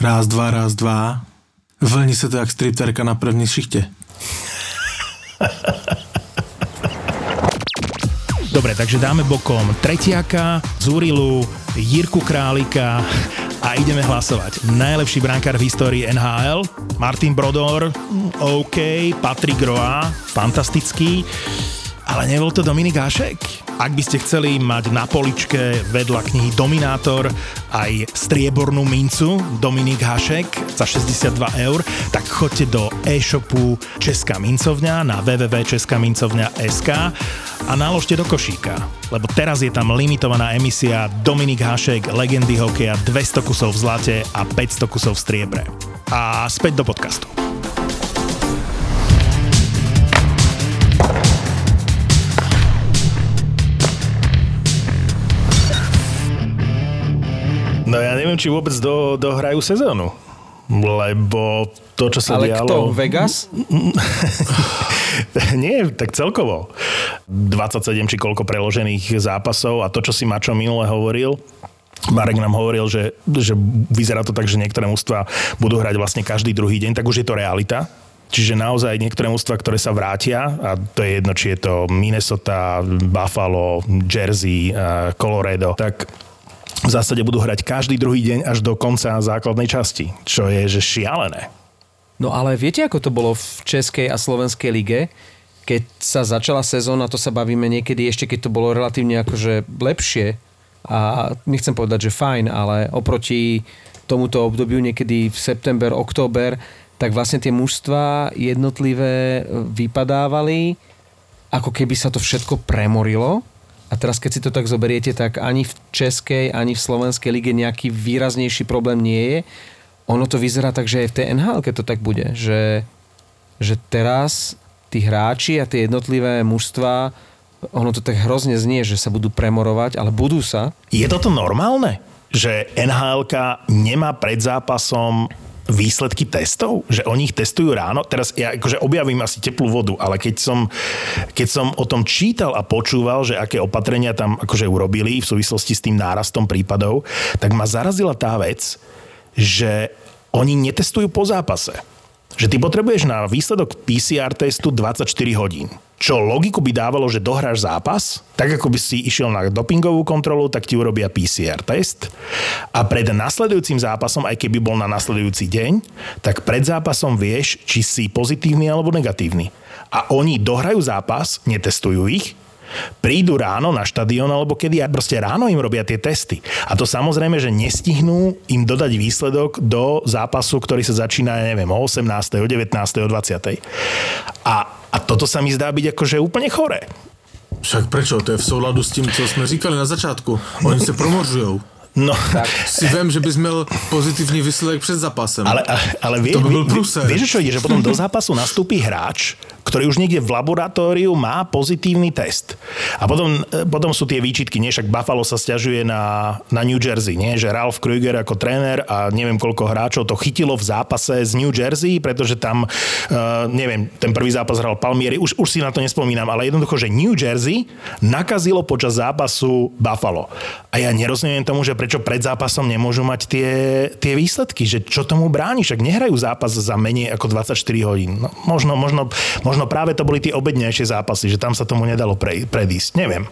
Ráz, dva, ráz, dva. Vlní se to jak stripterka na první šichte. Dobre, takže dáme bokom Tretiaka, Zurilu, Jirku Králika a ideme hlasovať. Najlepší brankár v histórii NHL, Martin Brodor, OK, Patrik Roa, fantastický, ale nebol to Dominik Hašek? Ak by ste chceli mať na poličke vedľa knihy Dominátor aj striebornú mincu Dominik Hašek za 62 eur, tak choďte do e-shopu Česká mincovňa na www.českamincovňa.sk a naložte do košíka, lebo teraz je tam limitovaná emisia Dominik Hašek, legendy hokeja, 200 kusov v zlate a 500 kusov v striebre. A späť do podcastu. No ja neviem, či vôbec do, dohrajú sezónu. Lebo to, čo sa Ale dialo... kto? Vegas? Nie, tak celkovo. 27 či koľko preložených zápasov a to, čo si Mačo minule hovoril, Marek nám hovoril, že, že vyzerá to tak, že niektoré mústva budú hrať vlastne každý druhý deň, tak už je to realita. Čiže naozaj niektoré mústva, ktoré sa vrátia, a to je jedno, či je to Minnesota, Buffalo, Jersey, Colorado, tak v zásade budú hrať každý druhý deň až do konca základnej časti, čo je že šialené. No ale viete, ako to bolo v Českej a Slovenskej lige? Keď sa začala sezóna, to sa bavíme niekedy ešte, keď to bolo relatívne akože lepšie a nechcem povedať, že fajn, ale oproti tomuto obdobiu niekedy v september, október, tak vlastne tie mužstva jednotlivé vypadávali, ako keby sa to všetko premorilo a teraz, keď si to tak zoberiete, tak ani v Českej, ani v Slovenskej lige nejaký výraznejší problém nie je. Ono to vyzerá tak, že aj v tej NHL, to tak bude, že, že teraz tí hráči a tie jednotlivé mužstva, ono to tak hrozne znie, že sa budú premorovať, ale budú sa. Je toto normálne? Že nhl nemá pred zápasom výsledky testov? Že oni ich testujú ráno? Teraz ja akože objavím asi teplú vodu, ale keď som, keď som o tom čítal a počúval, že aké opatrenia tam akože urobili v súvislosti s tým nárastom prípadov, tak ma zarazila tá vec, že oni netestujú po zápase že ty potrebuješ na výsledok PCR testu 24 hodín. Čo logiku by dávalo, že dohráš zápas, tak ako by si išiel na dopingovú kontrolu, tak ti urobia PCR test a pred nasledujúcim zápasom, aj keby bol na nasledujúci deň, tak pred zápasom vieš, či si pozitívny alebo negatívny. A oni dohrajú zápas, netestujú ich, prídu ráno na štadión alebo kedy a proste ráno im robia tie testy. A to samozrejme, že nestihnú im dodať výsledok do zápasu, ktorý sa začína, ja neviem, o 18., o 19., o 20. A, a toto sa mi zdá byť akože úplne choré. Však prečo? To je v souladu s tím, co jsme říkali na začátku. Oni se promořujou. No. Tak si viem, že bys měl pozitivní výsledek před zápasem. Ale, ale vie, to by vie, prúser. vieš, čo ide? Že potom do zápasu nastúpi hráč, ktorý už niekde v laboratóriu má pozitívny test. A potom, e, potom sú tie výčitky, nie? Však Buffalo sa stiažuje na, na New Jersey, nie? Že Ralph Kruger ako tréner a neviem koľko hráčov to chytilo v zápase z New Jersey, pretože tam, uh, neviem, ten prvý zápas hral Palmieri, už, už si na to nespomínam, ale jednoducho, že New Jersey nakazilo počas zápasu Buffalo. A ja nerozumiem tomu, že prečo pred zápasom nemôžu mať tie, tie výsledky, že čo tomu bráni, však nehrajú zápas za menej ako 24 hodín. No, možno, možno, možno práve to boli tie obednejšie zápasy, že tam sa tomu nedalo pre, predísť. Neviem.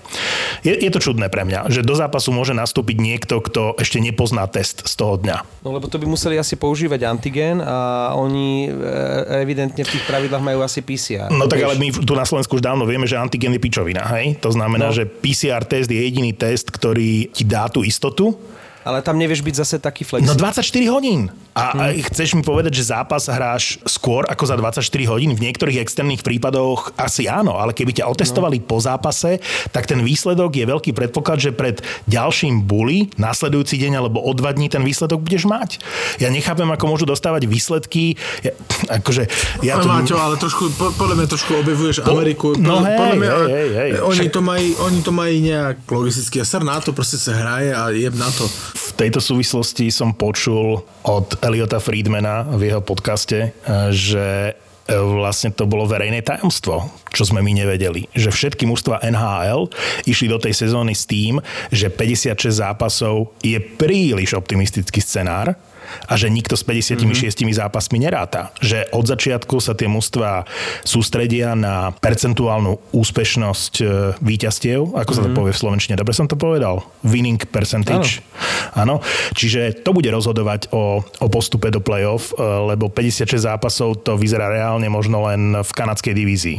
Je, je to čudné pre mňa, že do zápasu môže nastúpiť niekto, kto ešte nepozná test z toho dňa. No lebo to by museli asi používať antigen a oni e, evidentne v tých pravidlách majú asi PCR. No tak ale my tu na Slovensku už dávno vieme, že antigen je pičovina, hej? To znamená, No. že PCR test je jediný test, ktorý ti dá tú istotu, Ale tam nevieš byť zase taký flex. No 24 hodín. A, a chceš mi povedať, že zápas hráš skôr ako za 24 hodín? V niektorých extrémnych prípadoch asi áno, ale keby ťa otestovali po zápase, tak ten výsledok je veľký predpoklad, že pred ďalším bully, nasledujúci deň alebo o dva dní ten výsledok budeš mať. Ja nechápem, ako môžu dostávať výsledky. Ja, akože, ja Ale to... Máťo, ale trošku, po, podľa mňa trošku objevuješ Ameriku. no hej, podľa mňa, hej, hej, hej. Oni, Však- to mají, oni to mají nejak logisticky a sr na to, proste sa hraje a jeb na to. V tejto súvislosti som počul od Eliota Friedmana v jeho podcaste, eh, že eh, vlastne to bolo verejné tajomstvo, čo sme my nevedeli. Že všetky mužstva NHL išli do tej sezóny s tým, že 56 zápasov je príliš optimistický scenár a že nikto s 56 mm-hmm. zápasmi neráta. Že od začiatku sa tie mužstva sústredia na percentuálnu úspešnosť e, víťazstiev, ako sa to povie v Slovenčine. Dobre som to povedal? Winning percentage. Áno. Čiže to bude rozhodovať o, o postupe do play-off, e, lebo 56 zápasov to vyzerá reálne možno len v kanadskej divízii.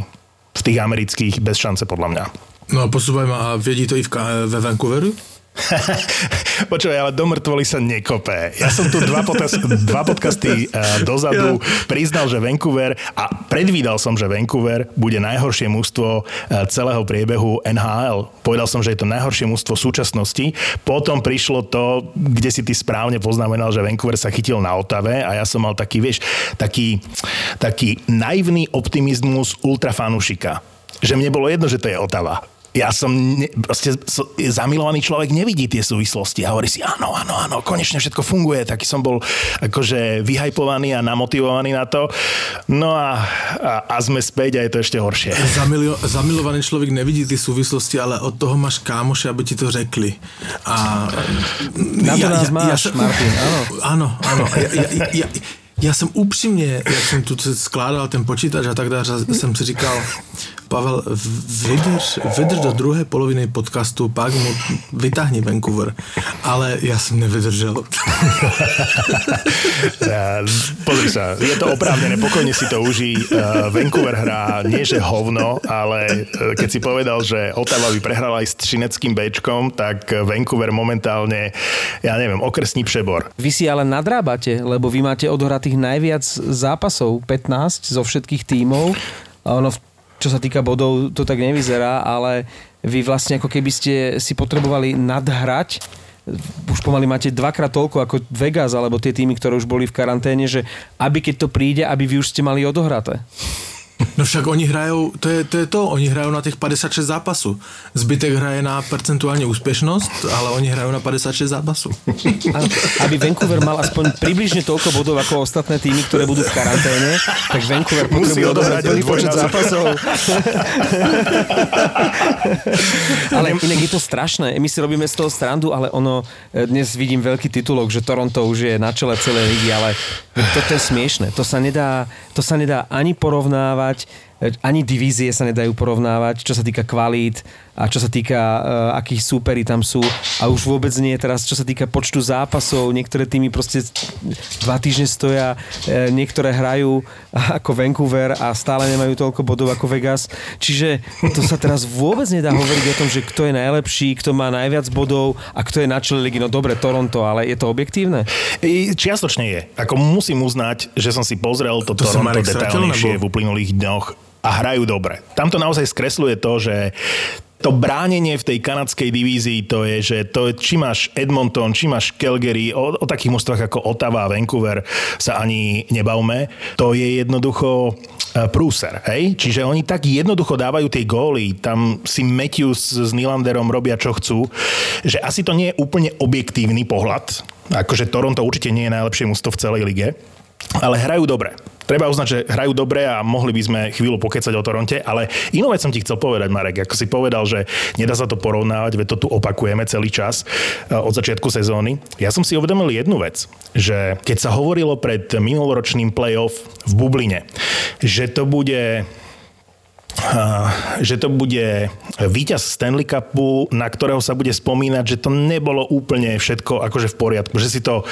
V tých amerických bez šance podľa mňa. No a posúvaj ma, a vedí to i v, ve Vancouveru? Počúvaj, ale do mŕtvoly sa nekopé. Ja som tu dva, podcast, dva podcasty uh, dozadu priznal, že Vancouver a predvídal som, že Vancouver bude najhoršie mužstvo uh, celého priebehu NHL. Povedal som, že je to najhoršie mužstvo súčasnosti. Potom prišlo to, kde si ty správne poznamenal, že Vancouver sa chytil na Otave a ja som mal taký, vieš, taký, taký naivný optimizmus ultrafanušika. Že mne bolo jedno, že to je Otava ja som, ne, proste so, zamilovaný človek nevidí tie súvislosti a hovorí si, áno, áno, áno, konečne všetko funguje, taký som bol akože vyhajpovaný a namotivovaný na to. No a, a, a sme späť a je to ešte horšie. Zamilo, zamilovaný človek nevidí tie súvislosti, ale od toho máš kámoše, aby ti to řekli. A, na to ja, nás ja, máš, ja, Martin, áno. Áno, áno. Ja, ja, ja, ja jsem upřímně, jak jsem tu skládal ten počítač a tak dále, jsem si říkal, Pavel, vydrž, vydrž do druhé poloviny podcastu, pak mu vytáhni Vancouver. Ale ja som nevydržel. ja, pozri sa, je to oprávnené, pokojne si to uží. Uh, Vancouver hrá nie že hovno, ale uh, keď si povedal, že Ottawa by prehrala aj s Třineckým Bčkom, tak Vancouver momentálne, ja neviem, okresný přebor. Vy si ale nadrábate, lebo vy máte odohratých najviac zápasov, 15 zo všetkých tímov. A ono čo sa týka bodov, to tak nevyzerá, ale vy vlastne ako keby ste si potrebovali nadhrať už pomaly máte dvakrát toľko ako Vegas alebo tie týmy, ktoré už boli v karanténe, že aby keď to príde, aby vy už ste mali odohraté. No však oni hrajú, to je, to je to, oni hrajú na těch 56 zápasů. Zbytek hraje na percentuálne úspešnosť, ale oni hrajú na 56 zápasů. Aby Vancouver mal aspoň približne toľko bodov ako ostatné týmy, ktoré budú v karanténe, tak Vancouver potrebuje odohrať plný počet zápasov. ale inak je to strašné. My si robíme z toho strandu, ale ono, e, dnes vidím veľký titulok, že Toronto už je na čele celej ligy, ale toto je smiešne. To sa nedá, to sa nedá ani porovnávať porovnávať, ani divízie sa nedajú porovnávať, čo sa týka kvalít a čo sa týka uh, akých súpery tam sú a už vôbec nie teraz, čo sa týka počtu zápasov, niektoré týmy proste dva týždne stoja, uh, niektoré hrajú ako Vancouver a stále nemajú toľko bodov ako Vegas, čiže to sa teraz vôbec nedá hovoriť o tom, že kto je najlepší, kto má najviac bodov a kto je na čele ligy, no dobre, Toronto, ale je to objektívne? Čiastočne je. Ako musím uznať, že som si pozrel to, to Toronto detailnejšie v uplynulých dňoch a hrajú dobre. Tam to naozaj skresluje to, že to bránenie v tej kanadskej divízii to je, že to je, či máš Edmonton, či máš Calgary, o, o takých mústvách ako Ottawa a Vancouver sa ani nebavme. To je jednoducho e, prúser, hej? Čiže oni tak jednoducho dávajú tie góly, tam si Matthews s Nylanderom robia čo chcú, že asi to nie je úplne objektívny pohľad, akože Toronto určite nie je najlepšie mústvo v celej lige, ale hrajú dobre treba uznať, že hrajú dobre a mohli by sme chvíľu pokecať o Toronte, ale inú vec som ti chcel povedať, Marek, ako si povedal, že nedá sa to porovnávať, veď to tu opakujeme celý čas eh, od začiatku sezóny. Ja som si uvedomil jednu vec, že keď sa hovorilo pred minuloročným playoff v Bubline, že to bude že to bude víťaz Stanley Cupu, na ktorého sa bude spomínať, že to nebolo úplne všetko akože v poriadku, že si to,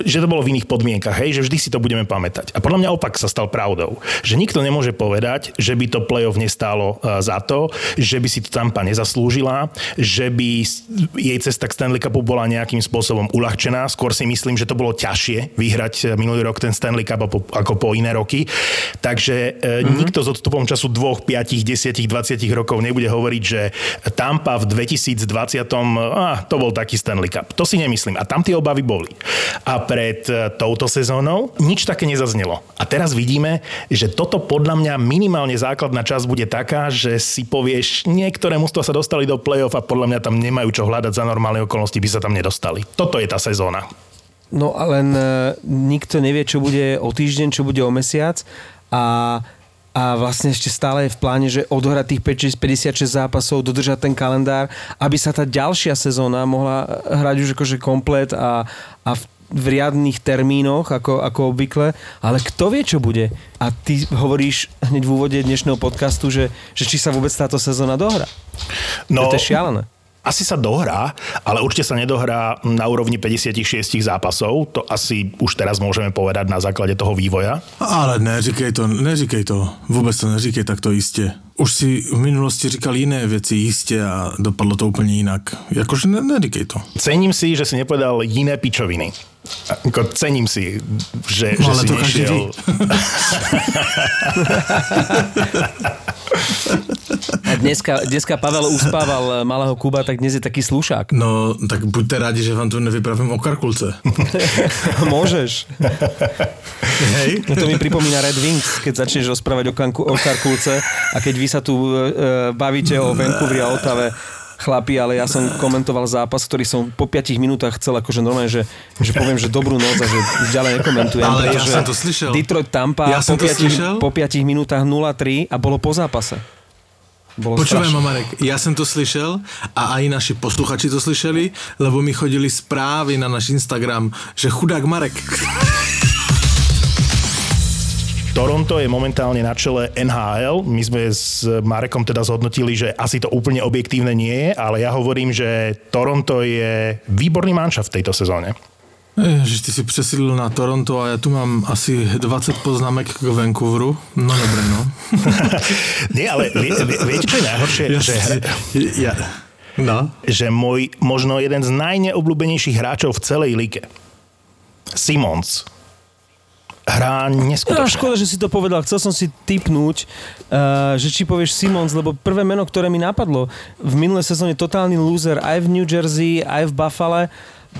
že to bolo v iných podmienkach, hej, že vždy si to budeme pamätať. A podľa mňa opak sa stal pravdou. Že nikto nemôže povedať, že by to playoff nestálo za to, že by si to Tampa nezaslúžila, že by jej cesta k Stanley Cupu bola nejakým spôsobom uľahčená. Skôr si myslím, že to bolo ťažšie vyhrať minulý rok ten Stanley Cup ako po iné roky. Takže mm-hmm. nikto s odstupom času dvoch, 5, 10, 20 rokov nebude hovoriť, že Tampa v 2020 ah, to bol taký Stanley Cup. To si nemyslím. A tam tie obavy boli. A pred e, touto sezónou nič také nezaznelo. A teraz vidíme, že toto podľa mňa minimálne základná časť bude taká, že si povieš, niektoré mústva sa dostali do play-off a podľa mňa tam nemajú čo hľadať za normálne okolnosti, by sa tam nedostali. Toto je tá sezóna. No a len e, nikto nevie, čo bude o týždeň, čo bude o mesiac a a vlastne ešte stále je v pláne, že odohrať tých 5, 56 zápasov, dodržať ten kalendár, aby sa tá ďalšia sezóna mohla hrať už akože komplet a, a v v riadných termínoch, ako, ako obvykle, ale kto vie, čo bude. A ty hovoríš hneď v úvode dnešného podcastu, že, že či sa vôbec táto sezóna dohra. No, to je šialené asi sa dohrá, ale určite sa nedohrá na úrovni 56 zápasov. To asi už teraz môžeme povedať na základe toho vývoja. Ale neříkej to, neříkej to. Vôbec to neříkej takto iste. Už si v minulosti říkal iné veci iste a dopadlo to úplne inak. Jakože ne, neříkej to. Cením si, že si nepovedal iné pičoviny. Ako cením si, že, no, že si nešiel... A dneska, dneska Pavel uspával malého Kuba, tak dnes je taký slušák. No, tak buďte rádi, že vám tu nevypravím o karkulce. Môžeš. Hej. To mi pripomína Red Wings, keď začneš rozprávať o, kanku, o karkulce a keď vy sa tu uh, bavíte o Vancouveri a Otave, chlapi, ale ja som komentoval zápas, ktorý som po 5 minútach chcel akože normálne, že, že poviem, že dobrú noc a že už ďalej nekomentujem. Ale ja som to slyšel. Detroit Tampa ja po, 5, po 5 minútach 0-3 a bolo po zápase. Bolo Počúvaj ma, Marek, ja som to slyšel a aj naši posluchači to slyšeli, lebo mi chodili správy na náš Instagram, že chudák Marek. Toronto je momentálne na čele NHL. My sme s Marekom teda zhodnotili, že asi to úplne objektívne nie je, ale ja hovorím, že Toronto je výborný manča v tejto sezóne. Že ty si přesídlil na Toronto a já tu mám asi 20 poznámek k Vancouveru. No dobré, no. Nie, ale vie, vie, viete, čo je najhoršie? Ja, že, hra, ja, no. že môj možno jeden z najneobľúbenejších hráčov v celej lige, Simons, hrá neskutočne. No, škoda, že si to povedal. Chcel som si typnúť, uh, že či povieš Simons, lebo prvé meno, ktoré mi napadlo, v minulé sezóne totálny loser aj v New Jersey, aj v Buffalo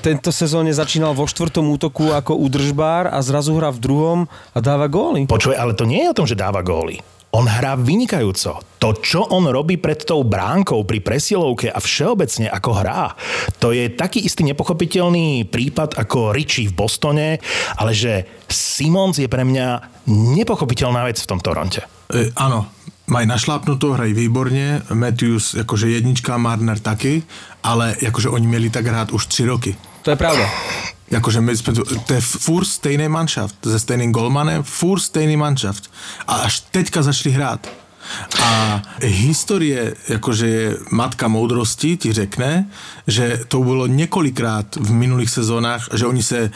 tento sezóne začínal vo štvrtom útoku ako udržbár a zrazu hrá v druhom a dáva góly. Počuj, ale to nie je o tom, že dáva góly. On hrá vynikajúco. To, čo on robí pred tou bránkou pri presilovke a všeobecne ako hrá, to je taký istý nepochopiteľný prípad ako Richie v Bostone, ale že Simons je pre mňa nepochopiteľná vec v tom Toronte. E, áno, mají našlápnuto, hrají výborně, Matthews jakože jednička, Marner taky, ale jakože oni měli tak hrát už tři roky. To je pravda. Jakože my jsme, to je furt stejný manšaft, se stejným golmanem, furt stejný manšaft. A až teďka začali hrát. A historie, jakože je matka moudrosti, ti řekne, že to bylo několikrát v minulých sezónách, že oni se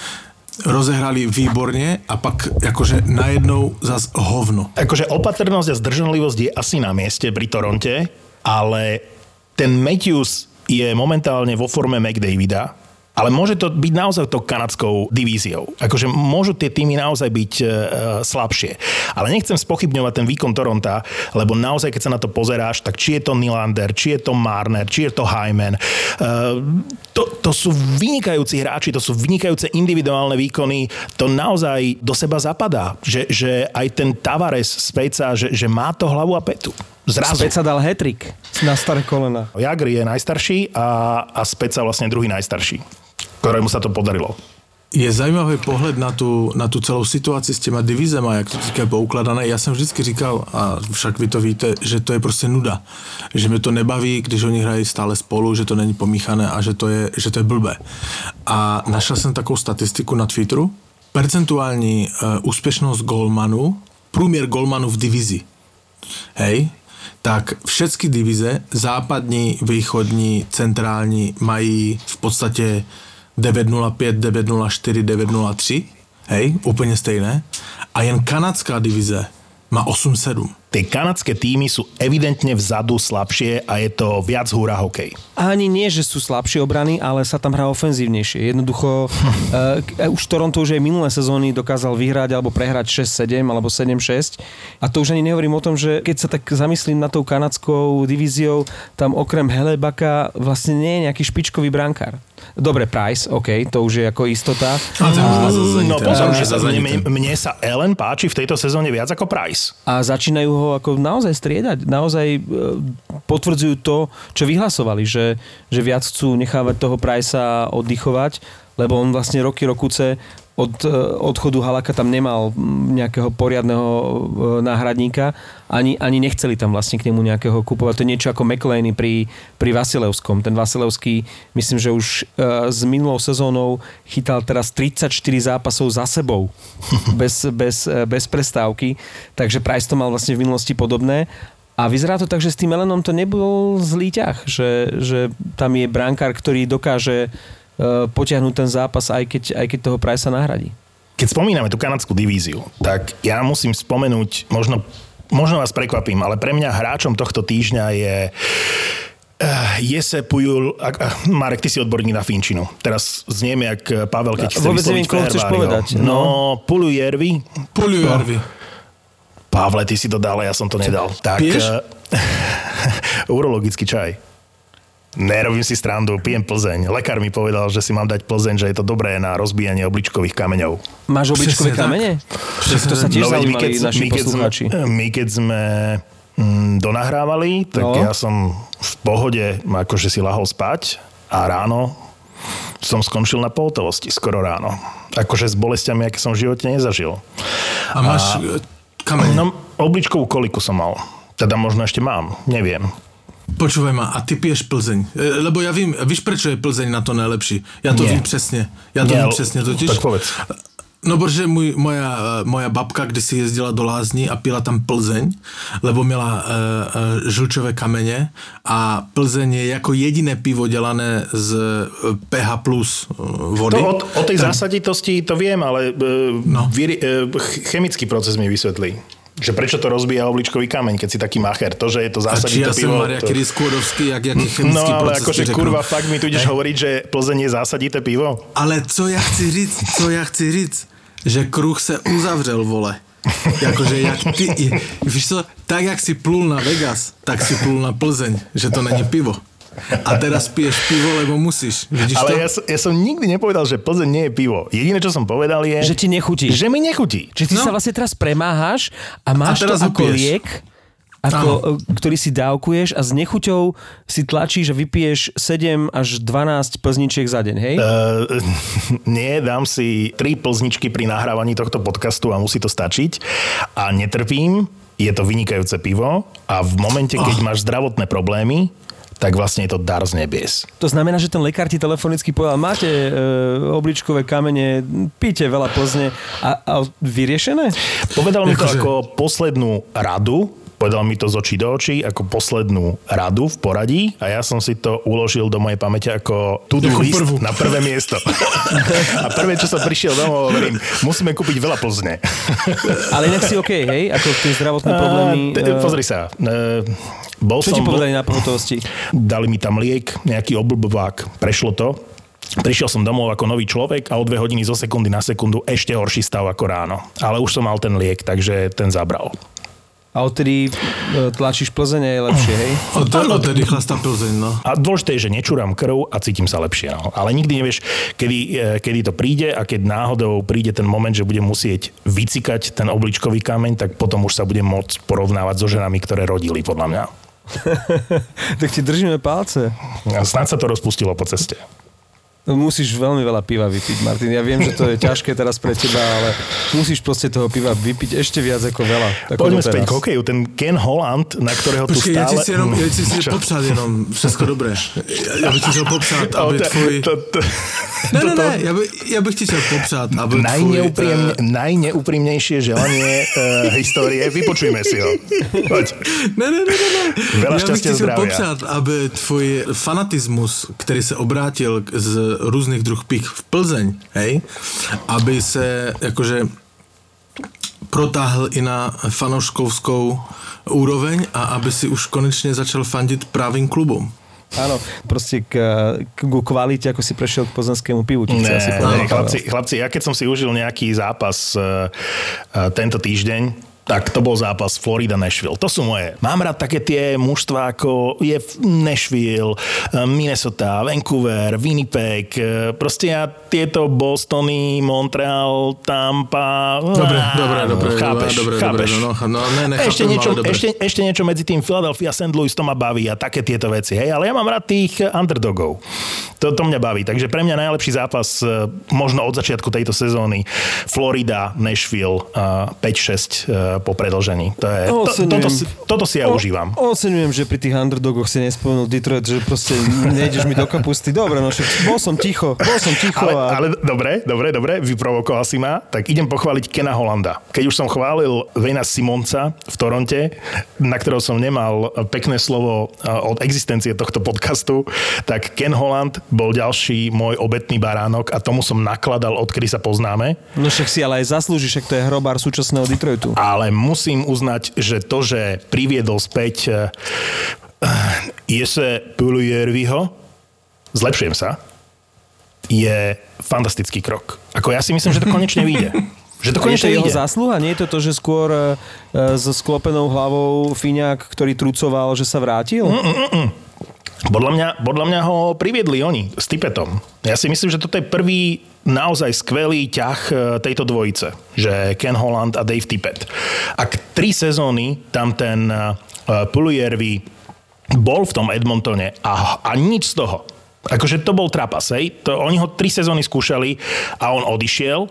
rozehrali výborne a pak akože najednou zas hovno. Akože opatrnosť a zdržanlivosť je asi na mieste pri Toronte, ale ten Matthews je momentálne vo forme McDavida, ale môže to byť naozaj to kanadskou divíziou. Akože môžu tie týmy naozaj byť e, slabšie. Ale nechcem spochybňovať ten výkon Toronta, lebo naozaj, keď sa na to pozeráš, tak či je to Nylander, či je to Marner, či je to Hyman, e, to, to sú vynikajúci hráči, to sú vynikajúce individuálne výkony, to naozaj do seba zapadá. Že, že aj ten Tavares z Pejca, že, že má to hlavu a petu. Zrazu. Speca dal hetrik na staré kolena. Jagr je najstarší a, a Speca vlastne druhý najstarší, ktorému sa to podarilo. Je zajímavý pohled na tu, na tu celou situaci s těma divizema, jak to je poukladané. Já jsem vždycky říkal, a však vy to víte, že to je prostě nuda. Že mi to nebaví, když oni hrají stále spolu, že to není pomíchané a že to je, že to je blbé. A našel jsem takovou statistiku na Twitteru. Percentuální uh, úspěšnost golmanu, průměr golmanu v divizi. Hej, tak všetky divize, západní, východní, centrální, mají v podstatě 905, 904, 903, hej, úplně stejné. A jen kanadská divize má 8-7. Tie kanadské týmy sú evidentne vzadu slabšie a je to viac húra hokej. Ani nie, že sú slabšie obrany, ale sa tam hrá ofenzívnejšie. Jednoducho, uh, už Toronto už aj minulé sezóny dokázal vyhrať alebo prehrať 6-7 alebo 7-6. A to už ani nehovorím o tom, že keď sa tak zamyslím na tou kanadskou divíziou, tam okrem Helebaka vlastne nie je nejaký špičkový brankár. Dobre, Price, OK, to už je ako istota. A, a, no pozor, mne, mne sa Ellen páči v tejto sezóne viac ako Price. A začínajú ho ako naozaj striedať, naozaj e, potvrdzujú to, čo vyhlasovali, že, že viac chcú nechávať toho Pricea oddychovať, lebo on vlastne roky, rokuce od e, odchodu Halaka tam nemal nejakého poriadneho e, náhradníka, ani, ani nechceli tam vlastne k nemu nejakého kupovať. To je niečo ako McLeany pri, pri Vasilevskom. Ten Vasilevský, myslím, že už s minulou sezónou chytal teraz 34 zápasov za sebou. Bez, bez, bez prestávky, takže Price to mal vlastne v minulosti podobné. A vyzerá to tak, že s tým Elenom to nebol zlý ťah, že, že tam je brankár, ktorý dokáže potiahnuť ten zápas, aj keď, aj keď toho Price nahradí. Keď spomíname tú kanadskú divíziu, tak ja musím spomenúť, možno, možno vás prekvapím, ale pre mňa hráčom tohto týždňa je Uh, Jese Pujul, uh, Marek, ty si odborník na Finčinu. Teraz znieme, jak Pavel, keď chce koho chceš povedať. No, no Pulujärvi. Pulujärvi. No. Pavle, ty si to dal, ja som to nedal. Tak, uh, urologický čaj. Nerobím si strandu, pijem Plzeň. Lekár mi povedal, že si mám dať Plzeň, že je to dobré na rozbíjanie obličkových kameňov. Máš obličkové Přesne kamene? To sa tiež no, zaujímali my keď, naši my keď, poslucháči. Sme, my keď sme mm, donahrávali, tak no. ja som v pohode akože si lahol spať a ráno som skončil na pohotovosti, skoro ráno. Akože s bolestiami, aké som v živote nezažil. A máš a Kameň. No, obličkovú koliku som mal. Teda možno ešte mám, neviem. Počúvaj ma, a ty piješ Plzeň. E, lebo ja vím, víš, prečo je Plzeň na to najlepší? Ja to Nie. vím přesně. Ja to Nie, vím přesně totiž. Tak povedz. No protože můj, moja, moja babka kdysi jezdila do Lázní a pila tam Plzeň, lebo měla uh, uh, žlčové kamene a Plzeň je jako jediné pivo dělané z pH plus vody. To, o, o tej tak... zásaditosti to viem, ale uh, no. víri, uh, chemický proces mi vysvetlí že prečo to rozbíja obličkový kameň, keď si taký macher. To, že je to zásadný to pivo. Maria to... Skôdovský, jak, jaký chemický No ale akože kurva, fakt mi tu ideš hovoriť, že Plzeň je zásadité pivo? Ale co ja chci říct, co ja chci říct, že kruh se uzavřel, vole. Jakože jak ty, víš co, tak jak si plul na Vegas, tak si plul na Plzeň, že to není pivo. A teraz piješ pivo, lebo musíš. Vidíš Ale to? Ja, ja som nikdy nepovedal, že Plzeň nie je pivo. Jediné, čo som povedal je... Že ti nechutí. Že mi nechutí. Že ty no. sa vlastne teraz premáhaš a máš a to ako piješ. liek ako, e, ktorý si dávkuješ a s nechuťou si tlačíš a vypiješ 7 až 12 plzničiek za deň, hej? Uh, nie, dám si 3 plzničky pri nahrávaní tohto podcastu a musí to stačiť. A netrpím, je to vynikajúce pivo a v momente, keď oh. máš zdravotné problémy, tak vlastne je to dar z nebies. To znamená, že ten lekár ti telefonicky povedal, máte e, obličkové kamene, píte veľa plzne a, a vyriešené? Povedal mi to ako poslednú radu, Povedal mi to z očí do očí ako poslednú radu v poradí a ja som si to uložil do mojej pamäte ako to-do list prvú. na prvé miesto. a prvé, čo som prišiel domov, hovorím, musíme kúpiť veľa Plzne. Ale inak si OK, hej? Ako tie zdravotné problémy... Uh, t- pozri sa. Uh, bol čo som, ti povedali na pohotovosti? Dali mi tam liek, nejaký oblbovák. Prešlo to. Prišiel som domov ako nový človek a o dve hodiny zo sekundy na sekundu ešte horší stav ako ráno. Ale už som mal ten liek, takže ten zabral a odtedy e, tlačíš Plzeň je lepšie, hej? Od, odtedy chlastá Plzeň, no. A dôležité je, že nečúram krv a cítim sa lepšie. No. Ale nikdy nevieš, kedy, e, kedy to príde a keď náhodou príde ten moment, že budem musieť vycikať ten obličkový kameň, tak potom už sa budem môcť porovnávať so ženami, ktoré rodili, podľa mňa. tak ti držíme palce. A snáď sa to rozpustilo po ceste. Musíš veľmi veľa piva vypiť, Martin. Ja viem, že to je ťažké teraz pre teba, ale musíš proste toho piva vypiť ešte viac ako veľa. Ako Poďme späť k hokeju. Ten Ken Holland, na ktorého Počkej, tu stále... ja ti si jenom, ja ti si popsat jenom, všetko dobré. Ja bych ti chcel popsat, aby tvoj... Ne, ne, ne, ja, by, ja bych ti chcel popsat, aby Najneúprim, tvoj... Najneúprimnejšie želanie uh, histórie, vypočujme si ho. Poď. Ne, ne, ne, ne. Veľa ja šťastia zdravia. popsat, aby tvoj fanatizmus, ktorý sa obrátil z různých druh pich v Plzeň, hej, aby se jakože protáhl i na fanoškovskou úroveň a aby si už konečne začal fandit právým klubom. Áno, proste k, k, k kvalite, ako si prešiel k poznanskému pivu. Ne, asi ne, chlapci, chlapci, ja keď som si užil nejaký zápas uh, uh, tento týždeň, tak to bol zápas Florida-Nashville. To sú moje. Mám rád také tie mužstva, ako je Nashville, eh, Minnesota, Vancouver, Winnipeg. eh, Proste ja tieto Bostony, Montreal, Tampa... Dobre, á, dobre, dobre, chápeš, dobre, chápeš. dobre, no, no, ne, nechápem, ešte, niečo, dobre. ešte, ešte niečo medzi tým Philadelphia, St. Louis, to ma baví a také tieto veci. Hej, ale ja mám rád tých underdogov. To, to mňa baví. Takže pre mňa najlepší zápas eh, možno od začiatku tejto sezóny Florida, Nashville eh, 5-6 eh, po predlžení. To je, to, toto, si, toto si ja O- užívam. Oceňujem, že pri tých underdogoch si nespomenul Detroit, že proste nejdeš mi do kapusty. Dobre, no však bol som ticho, bol som ticho Ale, a... ale dobre, dobre, dobre, vyprovokoval si ma, tak idem pochváliť Kena Holanda. Keď už som chválil Vejna Simonca v Toronte, na ktorého som nemal pekné slovo eh, od existencie tohto podcastu, tak Ken Holland bol ďalší môj obetný baránok a tomu som nakladal, odkedy sa poznáme. No však si ale aj zaslúžiš, však to je hrobár súčasného Detroitu. Ale musím uznať, že to, že priviedol späť uh, Jese Pulujерviho, zlepšujem sa, je fantastický krok. Ako ja si myslím, že to konečne vyjde. Že to Je to konečne jeho vyjde. zásluha? Nie je to to, že skôr e, so sklopenou hlavou Fíňák, ktorý trucoval, že sa vrátil? Podľa mňa, podľa mňa ho priviedli oni s Tipetom. Ja si myslím, že toto je prvý naozaj skvelý ťah e, tejto dvojice. Že Ken Holland a Dave Tippett. Ak tri sezóny tam ten uh, Pulujерvi bol v tom Edmontone a, a nič z toho. Akože to bol trapas, hej? To, oni ho tri sezóny skúšali a on odišiel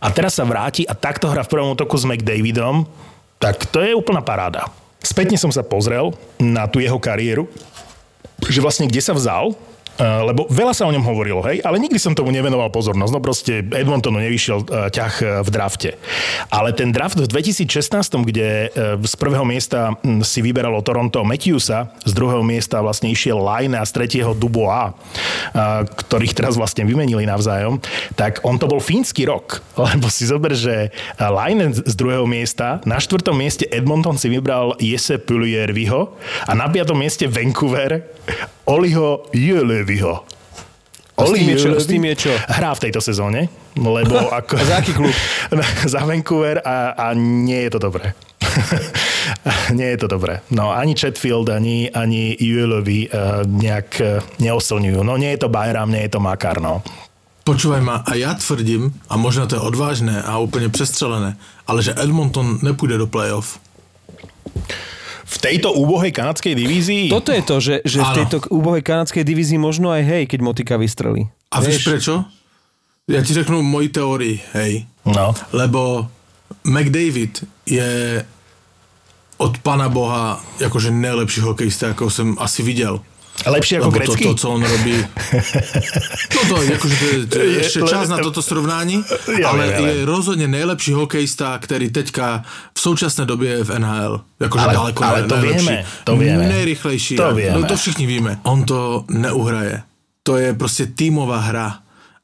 a teraz sa vráti a takto hrá v prvom útoku s McDavidom, tak to je úplná paráda. Spätne som sa pozrel na tú jeho kariéru že vlastne kde sa vzal, lebo veľa sa o ňom hovorilo, hej, ale nikdy som tomu nevenoval pozornosť. No proste Edmontonu nevyšiel eh, ťah eh, v drafte. Ale ten draft v 2016, kde eh, z prvého miesta hm, si vyberalo Toronto Matthewsa, z druhého miesta vlastne išiel Line a z tretieho Dubois, eh, ktorých teraz vlastne vymenili navzájom, tak on to bol fínsky rok. Lebo si zober, že Line z druhého miesta, na štvrtom mieste Edmonton si vybral Jesse Puljuerviho a na piatom mieste Vancouver Oliho Jöleviho. A s tým je čo- Jölevi s tým je čo? Hrá v tejto sezóne, lebo ako... Za aký klub? za Vancouver a, a nie je to dobré. nie je to dobré. No ani Chatfield, ani, ani Jölevi uh, nejak uh, neoslňujú. No nie je to Bayram, nie je to Makar, no. Počúvaj ma, a já tvrdím, a možná to je odvážné a úplně přestřelené, ale že Edmonton nepůjde do playoff. V tejto úbohej kanadskej divízii... Toto je to, že, že v tejto úbohej kanadskej divízii možno aj hej, keď motika vystrelí. A víš prečo? Já ti řeknu moji teorii, hej. No. Lebo McDavid je od pana boha jakože nejlepší hokejista, jako jsem asi viděl. Lepšie ako Lebo to, grecký? to, co on robí. No to, akože to, je- to je ešte čas na toto srovnání, Ja ale ja je viem. rozhodně nejlepší hokejista, který teďka v současné době je v NHL. Jakože Ale- daleko ale to nejlepší. vieme, to vieme. Nejrychlejší. To no, vieme. to všichni víme. On to neuhraje. To je prostě týmová hra.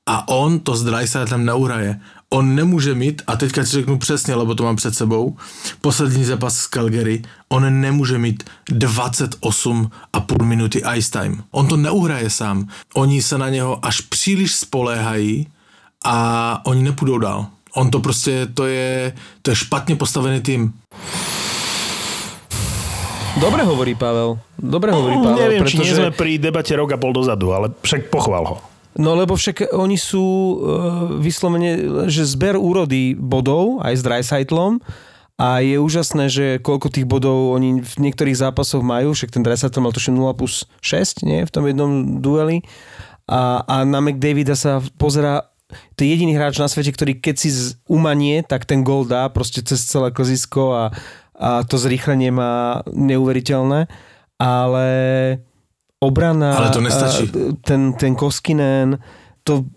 A on to s Dreisaitlem neuhraje. On nemůže mít, a teďka ti řeknu přesně, lebo to mám před sebou, poslední zápas z Calgary, on nemůže mít 28,5 minuty ice time. On to neuhraje sám. Oni se na něho až příliš spoléhají a oni nepůjdou dál. On to prostě, to je, to je špatně postavený tým. Dobre hovorí Pavel. Dobre hovorí Pavel. Neviem, či nie pretože... sme pri debate rok a pol dozadu, ale však pochval ho. No lebo však oni sú uh, vyslovene, že zber úrody bodov aj s Dreisaitlom a je úžasné, že koľko tých bodov oni v niektorých zápasoch majú, však ten Dreisaitl mal tuším 0 plus 6, nie, v tom jednom dueli. A, a na McDavida sa pozera to je jediný hráč na svete, ktorý keď si umanie, tak ten gol dá proste cez celé kozisko a, a to zrýchlenie má neuveriteľné, ale obrana... Ale to nestačí. Ten, ten Koskinen, to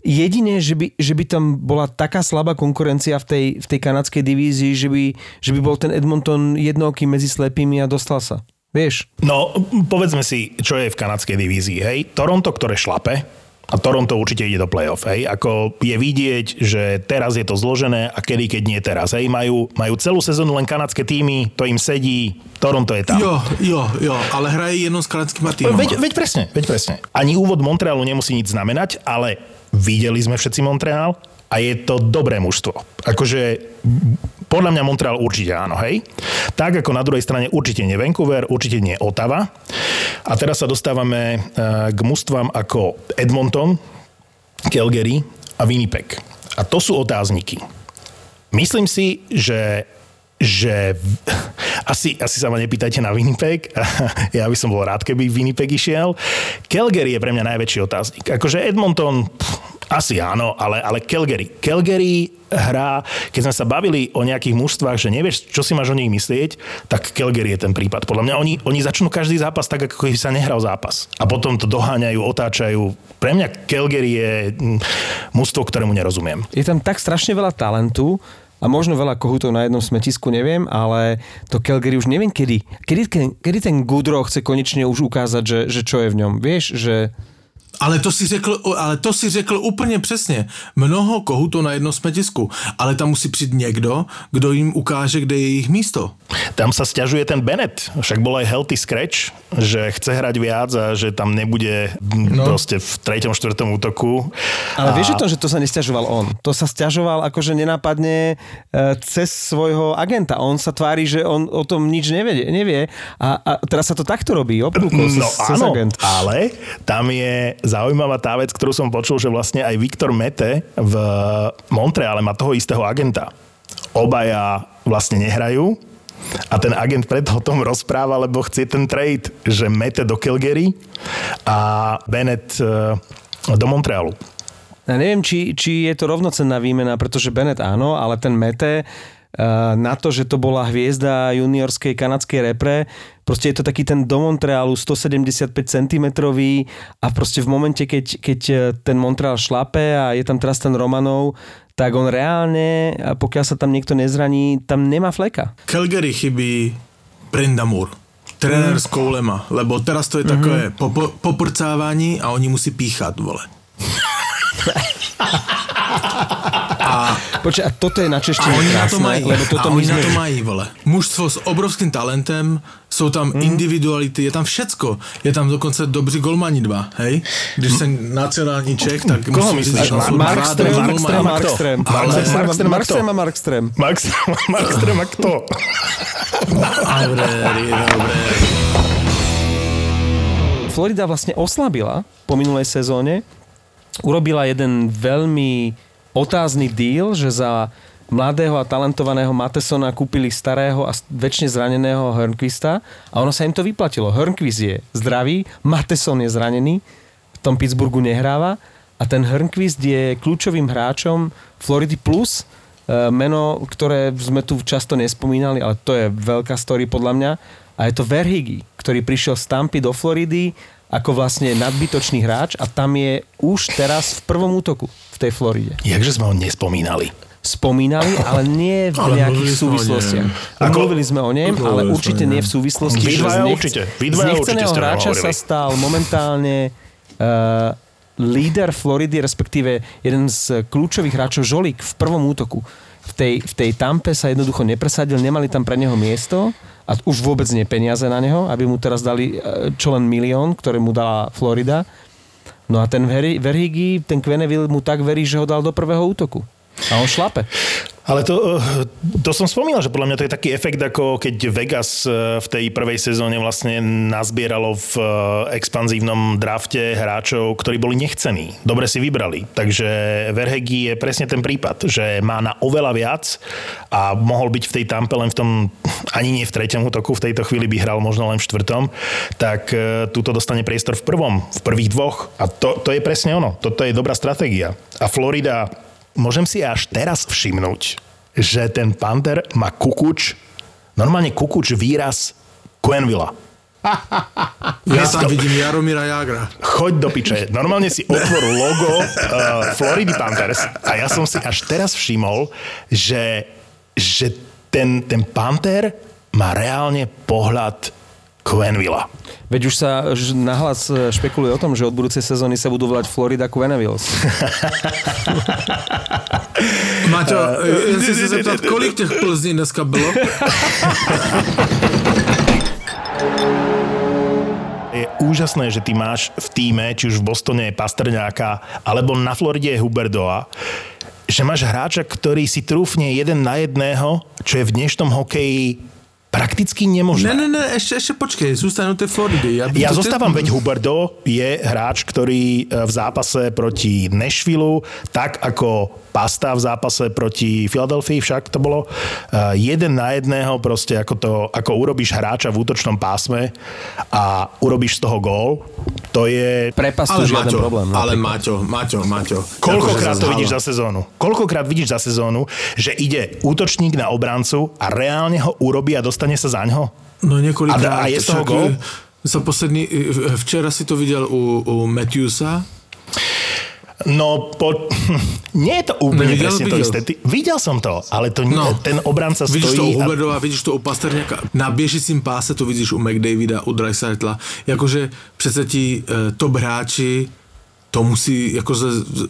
jediné, že by, že by tam bola taká slabá konkurencia v tej, v tej kanadskej divízii, že by, že by bol ten Edmonton jednoký medzi slepými a dostal sa. Vieš? No, povedzme si, čo je v kanadskej divízii, hej. Toronto, ktoré šlape, a Toronto určite ide do play-off, hej. Ako je vidieť, že teraz je to zložené a kedy, keď nie teraz, hej. Majú, majú celú sezónu len kanadské týmy, to im sedí, Toronto je tam. Jo, jo, jo, ale hraje jenom s kanadskými týmami. Veď, veď presne, veď presne. Ani úvod Montrealu nemusí nič znamenať, ale videli sme všetci Montreal a je to dobré mužstvo. Akože Podľa mňa Montreal určite áno, hej. Tak ako na druhej strane určite nie Vancouver, určite nie Ottawa. A teraz sa dostávame e, k mústvám ako Edmonton, Calgary a Winnipeg. A to sú otázniky. Myslím si, že že asi, asi sa ma nepýtajte na Winnipeg. ja by som bol rád, keby Winnipeg išiel. Calgary je pre mňa najväčší otáznik. Akože Edmonton, pff, asi áno, ale, ale Calgary. Calgary hrá, keď sme sa bavili o nejakých mužstvách, že nevieš, čo si máš o nich myslieť, tak Calgary je ten prípad. Podľa mňa oni, oni začnú každý zápas tak, ako keby sa nehral zápas. A potom to doháňajú, otáčajú. Pre mňa Calgary je mm, mužstvo, ktorému nerozumiem. Je tam tak strašne veľa talentu, a možno veľa kohutov na jednom smetisku, neviem, ale to Calgary už neviem kedy. Kedy, kedy ten Goodrow chce konečne už ukázať, že, že čo je v ňom. Vieš, že ale to si řekl, ale to si řekl úplně přesně. Mnoho kohutů na jednom smetisku, ale tam musí přijít někdo, kdo jim ukáže, kde je jejich místo. Tam sa stiažuje ten Bennett. Však bol aj healthy scratch, že chce hrať viac a že tam nebude no. proste v treťom, štvrtom útoku. Ale a... vieš o tom, že to sa nestiažoval on. To sa stiažoval akože nenápadne e, cez svojho agenta. On sa tvári, že on o tom nič nevie. nevie a, a teraz sa to takto robí, obklúkol no, cez, áno, agent. ale tam je zaujímavá tá vec, ktorú som počul, že vlastne aj Viktor Mete v Montreale má toho istého agenta. Obaja vlastne nehrajú a ten agent preto o tom rozpráva, lebo chce ten trade, že Mete do Calgary a Bennett e, do Montrealu. Ja neviem, či, či je to rovnocenná výmena, pretože Bennett áno, ale ten Mete na to, že to bola hviezda juniorskej kanadskej repre. Proste je to taký ten do Montrealu 175 cm a proste v momente, keď, keď eh, ten Montreal šlape a je tam teraz ten Romanov, tak on reálne, pokiaľ sa tam niekto nezraní, tam nemá fleka. Calgary chybí Brindamur trenér mm. z Koulema, lebo teraz to je takové mm-hmm. poprcávání a oni musí píchat, vole. A, Počkej, a toto je na češtine oni krásne, na to mají, lebo toto a oni sme... na to mají, vole. Mužstvo s obrovským talentem, jsou tam mm. individuality, je tam všecko. Je tam dokonce dobří golmani dva, hej? Když jsem nacionální Čech, tak Koho myslíš? Markström, Markström, Markström. Markström, Markström a Markström. Markström a kto? Dobre, dobre. Florida vlastne oslabila po minulej sezóne, urobila jeden veľmi otázny deal, že za mladého a talentovaného Matesona kúpili starého a väčšine zraneného Hörnquista a ono sa im to vyplatilo. Hörnquist je zdravý, Mateson je zranený, v tom Pittsburghu nehráva a ten Hörnquist je kľúčovým hráčom Floridy Plus, e, meno, ktoré sme tu často nespomínali, ale to je veľká story podľa mňa. A je to Verhigi, ktorý prišiel z Tampy do Floridy ako vlastne nadbytočný hráč a tam je už teraz v prvom útoku v tej Floride. Jakže sme ho nespomínali? spomínali, ale nie v ale nejakých súvislostiach. Ako... Mluvili sme o ňom, ale určite nie v súvislosti. Vy dvaja určite. Vy z nechceného hráča sa stal momentálne uh, líder Floridy, respektíve jeden z kľúčových hráčov Žolík v prvom útoku. V tej, v tej tampe sa jednoducho nepresadil, nemali tam pre neho miesto a už vôbec nie peniaze na neho, aby mu teraz dali e, čo len milión, ktoré mu dala Florida. No a ten Verhigi, ten Quenneville mu tak verí, že ho dal do prvého útoku. A on šlape. Ale to, eh, to som spomínal, že podľa mňa to je taký efekt, ako keď Vegas eh, v tej prvej sezóne vlastne nazbieralo v eh, expanzívnom drafte hráčov, ktorí boli nechcení. Dobre si vybrali. Takže Verhegi je presne ten prípad, že má na oveľa viac a mohol byť v tej tampe len v tom, ani nie v treťom útoku, v tejto chvíli by hral možno len v štvrtom, tak túto dostane priestor v prvom, v prvých dvoch. A to, to je presne ono. Toto je dobrá stratégia. A Florida môžem si až teraz všimnúť, že ten Panther má kukuč, normálne kukuč výraz Quenvilla. Ja tam vidím Jaromíra Jagra. Choď do piče. Normálne si otvoril logo uh, Florida Panthers a ja som si až teraz všimol, že, že ten, ten Panther má reálne pohľad Quenvilla. Veď už sa nahlas e, špekuluje o tom, že od budúcej sezóny sa budú volať Florida Quenvilles. Maťo, ja si sa zeptat, kolik těch Plzní dneska bylo? je úžasné, že ty máš v týme, či už v Bostone je Pastrňáka, alebo na Floride je Huberdoa, že máš hráča, ktorý si trúfne jeden na jedného, čo je v dnešnom hokeji prakticky nemožné. Ne, ne, ne, ešte, ešte počkej, zústanem tej Floridy. Ja, ja zostávam, veď Huberdo je hráč, ktorý e, v zápase proti Nashville, tak ako Pasta v zápase proti Filadelfii však to bolo uh, jeden na jedného proste ako, to, ako urobíš hráča v útočnom pásme a urobíš z toho gól, to je... Pre Pastu žiaden Maťo, problém. No, ale Maťo, Maťo, Maťo. Koľkokrát to vidíš za sezónu? Koľkokrát vidíš za sezónu, že ide útočník na obrancu a reálne ho urobí a dostane sa za ňo? No niekoľkokrát. A, a je z toho gól? Za posledný, včera si to videl u, u Matthewsa, No, po... nie je to úplne videl, presne videl. to isté. Ty... Videl som to, ale to no. ten obranca stojí... Vidíš to u Huberdova, a... vidíš to u Pasterňaka. Na běžícím páse to vidíš u McDavida, u Dreisaitla. Jakože přece ti uh, top hráči to musí jako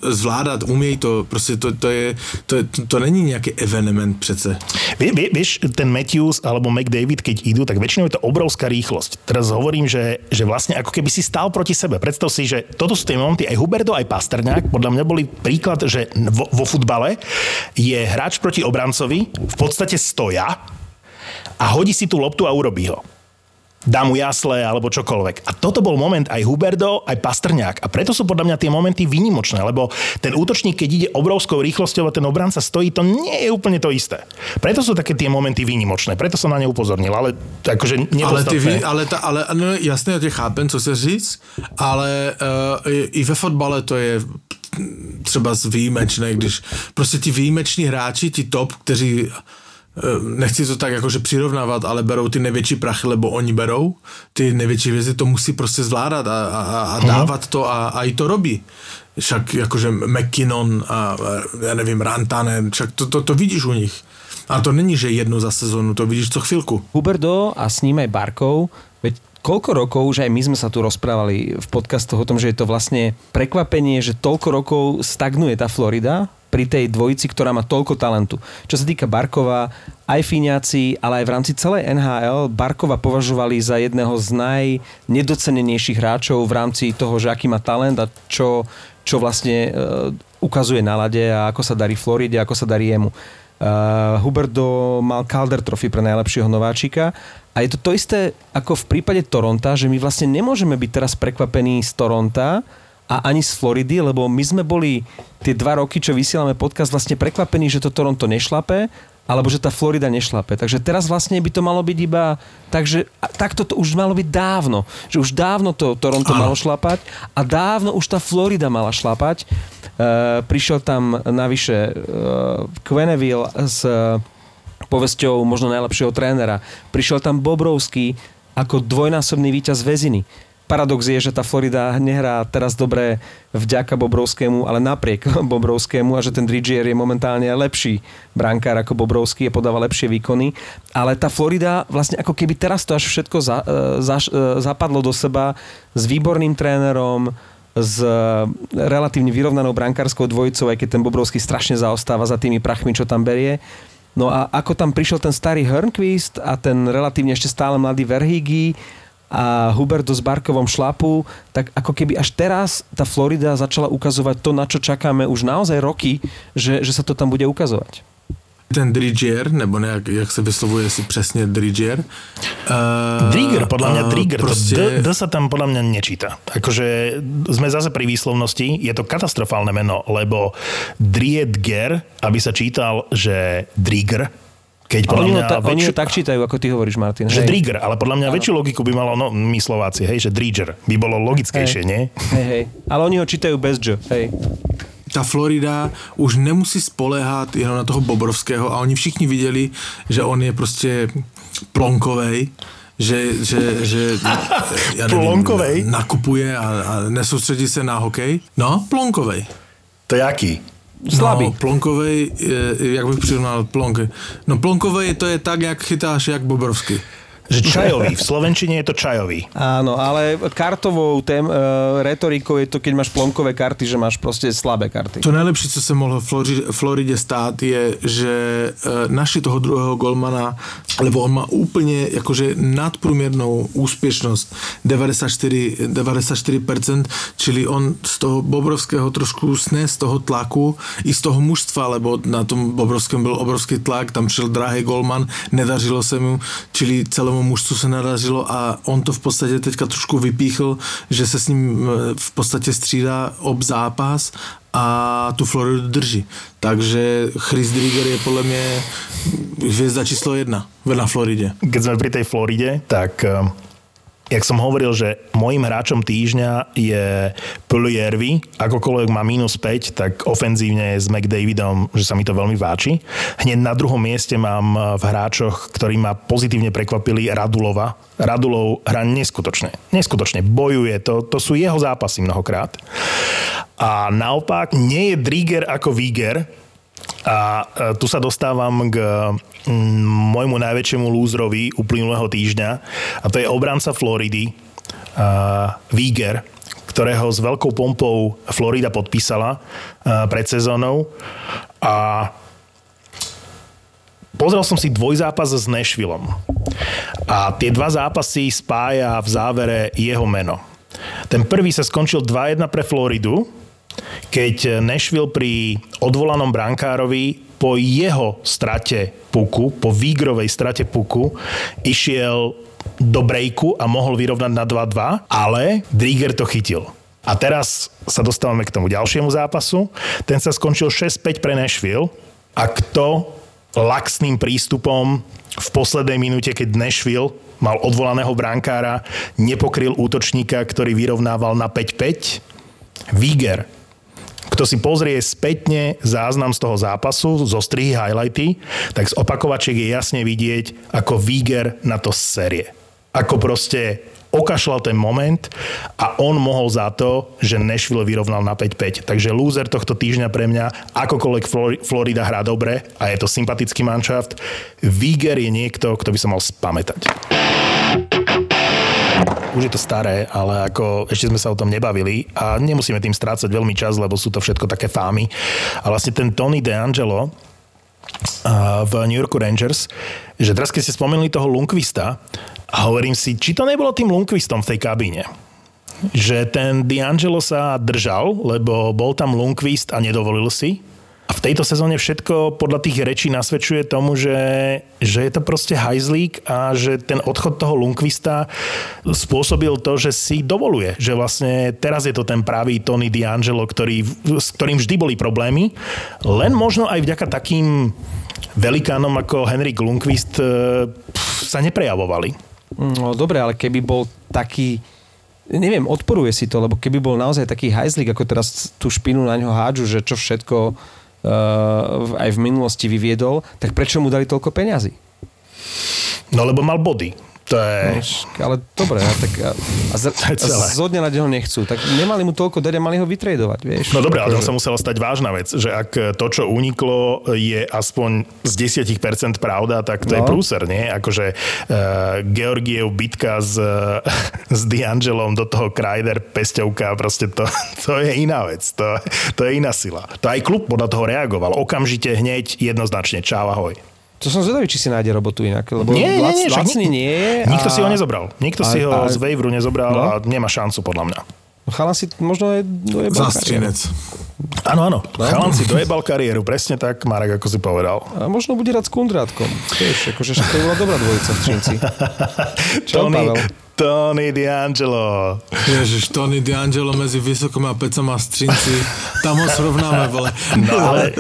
zvládat, umějí to, prostě to, to, je, to, to, není nějaký evenement přece. Vie, vie, vieš, ten Matthews alebo McDavid, keď idú, tak väčšinou je to obrovská rýchlosť. Teraz hovorím, že, že vlastne ako keby si stál proti sebe. Predstav si, že toto sú tie momenty, aj Huberdo, aj Pasterňák, podľa mňa boli príklad, že vo, vo futbale je hráč proti obrancovi, v podstate stoja a hodí si tú loptu a urobí ho dá mu jasle alebo čokoľvek. A toto bol moment aj Huberdo, aj Pastrňák. A preto sú podľa mňa tie momenty výnimočné, lebo ten útočník, keď ide obrovskou rýchlosťou a ten obranca stojí, to nie je úplne to isté. Preto sú také tie momenty výnimočné, preto som na ne upozornil, ale akože ale, ty, ale, ta, ale no, jasné, ja tě chápem, co se říct, ale uh, i, ve fotbale to je třeba výjimečné, když prostě ti výjimeční hráči, ti top, kteří nechci to tak jakože přirovnávat, ale berou ty největší prachy, lebo oni berou ty největší věci, to musí prostě zvládat a, a, a mhm. dávat to a, a i to robí. Však jakože McKinnon a já nevím, Rantanen, však to, to, to vidíš u nich. A to není, že jednu za sezónu, to vidíš co chvíľku. Huberdo a s ním aj Barkov, veď koľko rokov, že aj my sme sa tu rozprávali v podcastoch o tom, že je to vlastne prekvapenie, že toľko rokov stagnuje tá Florida pri tej dvojici, ktorá má toľko talentu. Čo sa týka Barkova, aj Fíňaci, ale aj v rámci celej NHL Barkova považovali za jedného z najnedocenenejších hráčov v rámci toho, že aký má talent a čo, čo vlastne uh, ukazuje na lade a ako sa darí Floride, ako sa darí jemu. Uh, Huberdo mal Calder Trophy pre najlepšieho nováčika a je to to isté ako v prípade Toronta, že my vlastne nemôžeme byť teraz prekvapení z Toronta, a ani z Floridy, lebo my sme boli tie dva roky, čo vysielame podcast, vlastne prekvapení, že to Toronto nešlape, alebo že tá Florida nešlape. Takže teraz vlastne by to malo byť iba tak, že takto to už malo byť dávno. Že už dávno to Toronto malo šlapať a dávno už tá Florida mala šlapať. Uh, prišiel tam navyše uh, Quenneville s uh, povesťou možno najlepšieho trénera. Prišiel tam Bobrovský ako dvojnásobný víťaz väziny paradox je, že tá Florida nehrá teraz dobre vďaka Bobrovskému, ale napriek Bobrovskému a že ten Dridgier je momentálne lepší brankár ako Bobrovský a podáva lepšie výkony. Ale tá Florida vlastne ako keby teraz to až všetko za, e, za, e, zapadlo do seba s výborným trénerom, s relatívne vyrovnanou brankárskou dvojicou, aj keď ten Bobrovský strašne zaostáva za tými prachmi, čo tam berie. No a ako tam prišiel ten starý Hörnquist a ten relatívne ešte stále mladý Verhigi, a Huberto s Barkovom šlapu, tak ako keby až teraz tá Florida začala ukazovať to, na čo čakáme už naozaj roky, že, že sa to tam bude ukazovať ten Dridger, nebo nejak, jak se vyslovuje si přesně Dridger. Uh, Drigger, podľa mňa uh, Drigger, proste... to D, D sa tam podľa mňa nečíta. Akože sme zase pri výslovnosti, je to katastrofálne meno, lebo Driedger, aby sa čítal, že Drigger, keď podľa oni, mňa, ta, väčšiu... oni tak čítajú, ako ty hovoríš, Martin. Že hej. Drigger, ale podľa mňa ano. väčšiu logiku by malo, no my Slováci, hej, že Drigger by bolo logickejšie, hej. nie? Hej, hej. Ale oni ho čítajú bez J, hej. Ta Florida už nemusí spolehat jenom na toho Bobrovského a oni všichni viděli, že on je prostě plonkovej, že, že, že ja nevím, plonkovej? nakupuje a, a nesoustředí se na hokej. No, plonkovej. To je jaký? Slabý. No, plonkovej, jak bych přirovnal plonky. No plonkovej to je tak, jak chytáš jak Bobrovský. Že čajový. V Slovenčine je to čajový. Áno, ale kartovou tém, e, retorikou je to, keď máš plonkové karty, že máš proste slabé karty. To najlepší, co se mohlo v Flori- Floride stát, je, že e, našli toho druhého golmana, lebo on má úplne akože nadprůměrnou úspěšnost 94, 94%, čili on z toho Bobrovského trošku sne z toho tlaku i z toho mužstva, lebo na tom Bobrovském byl obrovský tlak, tam přišel drahý golman, nedařilo se mu, čili celému mužstvu se nadařilo a on to v podstatě teďka trošku vypíchl, že se s ním e, v podstatě střídá ob zápas a tu Floridu drží. Takže Chris Drieger je podľa mňa hviezda číslo jedna na Floride. Keď sme pri tej Floride, tak eh, jak som hovoril, že môjim hráčom týždňa je Puliervi, akokoľvek má minus 5, tak ofenzívne s McDavidom, že sa mi to veľmi váči. Hneď na druhom mieste mám v hráčoch, ktorí ma pozitívne prekvapili Radulova. Radulov hrá neskutočne. Neskutočne bojuje, to, to sú jeho zápasy mnohokrát. A naopak nie je Drieger ako Viger, a e, tu sa dostávam k mm, môjmu najväčšiemu lúzrovi uplynulého týždňa. A to je obranca Floridy, uh, Víger, ktorého s veľkou pompou Florida podpísala uh, pred sezónou. A pozrel som si dvojzápas s Nashvillom. A tie dva zápasy spája v závere jeho meno. Ten prvý sa skončil 2-1 pre Floridu, keď Nashville pri odvolanom brankárovi po jeho strate puku, po výgrovej strate puku, išiel do breaku a mohol vyrovnať na 2-2, ale Drieger to chytil. A teraz sa dostávame k tomu ďalšiemu zápasu. Ten sa skončil 6-5 pre Nashville a kto laxným prístupom v poslednej minúte, keď Nashville mal odvolaného brankára, nepokryl útočníka, ktorý vyrovnával na 5-5? Víger kto si pozrie spätne záznam z toho zápasu, zo strihy highlighty, tak z opakovačiek je jasne vidieť, ako Víger na to série. Ako proste okašľal ten moment a on mohol za to, že Nashville vyrovnal na 5-5. Takže lúzer tohto týždňa pre mňa, akokoľvek Florida hrá dobre a je to sympatický manšaft, Víger je niekto, kto by sa mal spamätať už je to staré, ale ako ešte sme sa o tom nebavili a nemusíme tým strácať veľmi čas, lebo sú to všetko také fámy. A vlastne ten Tony DeAngelo v New Yorku Rangers, že teraz keď ste spomenuli toho Lundqvista a hovorím si, či to nebolo tým Lundqvistom v tej kabíne že ten D'Angelo sa držal, lebo bol tam Lundqvist a nedovolil si v tejto sezóne všetko podľa tých rečí nasvedčuje tomu, že, že je to proste hajzlík a že ten odchod toho Lundqvista spôsobil to, že si dovoluje. Že vlastne teraz je to ten pravý Tony D'Angelo, ktorý, s ktorým vždy boli problémy. Len možno aj vďaka takým velikánom ako Henrik Lundqvist e, sa neprejavovali. No dobre, ale keby bol taký neviem, odporuje si to, lebo keby bol naozaj taký hajzlik, ako teraz tú špinu na ňo hádžu, že čo všetko aj v minulosti vyviedol, tak prečo mu dali toľko peňazí? No lebo mal body. To je... No, ale dobre, a, tak a, a, z, a zo dňa na deň ho nechcú. Tak nemali mu toľko dať a mali ho vytredovať, vieš. No dobre, ale to sa musela stať vážna vec, že ak to, čo uniklo, je aspoň z 10% pravda, tak to no. je prúser, nie? Akože uh, Georgiev bitka s, s D'Angelom do toho Kreider pesťovka, proste to, to je iná vec. To, to je iná sila. To aj klub podľa toho reagoval. Okamžite, hneď, jednoznačne. Čau, ahoj. To som zvedavý, či si nájde robotu inak. Lebo nie, nie, nie, lacný nie je. Nikto a... si ho nezobral. Nikto a, si ho a... z Waveru nezobral no? a nemá šancu podľa mňa. No chalan si možno aj dojebal Zastrinec. Áno, áno. No? Chalan si dojebal kariéru, presne tak, Marek, ako si povedal. A možno bude rád s Kundrátkom. Vieš, akože to bola dobrá dvojica v Trinci. Čo, Tony, Pavel? Tony D'Angelo. Ježiš, Tony D'Angelo medzi Vysokom a Pecom a Strinci. Tam ho srovnáme, vole. No ale...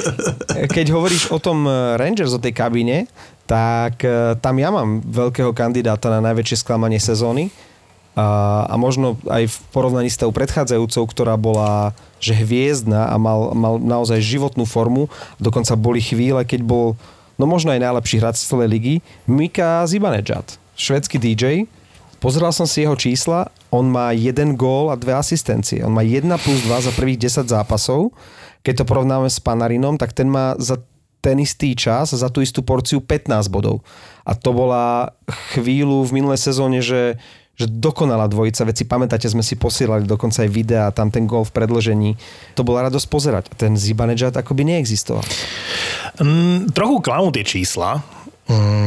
Keď hovoríš o tom eh, Rangers, o tej kabíne, tak eh, tam ja mám veľkého kandidáta na najväčšie sklamanie sezóny a, a možno aj v porovnaní s tou predchádzajúcou, ktorá bola že hviezdna a mal, mal naozaj životnú formu, dokonca boli chvíle, keď bol no možno aj najlepší hráč z celej ligy, Mika Zibanejad, švedský DJ. Pozeral som si jeho čísla, on má jeden gól a dve asistencie. On má 1 plus 2 za prvých 10 zápasov. Keď to porovnáme s Panarinom, tak ten má za ten istý čas za tú istú porciu 15 bodov. A to bola chvíľu v minulej sezóne, že že dokonalá dvojica, veci pamätáte, sme si posielali dokonca aj videa, tam ten gol v predložení. To bola radosť pozerať. Ten Zibanejad akoby neexistoval. Mm, trochu klamú tie čísla,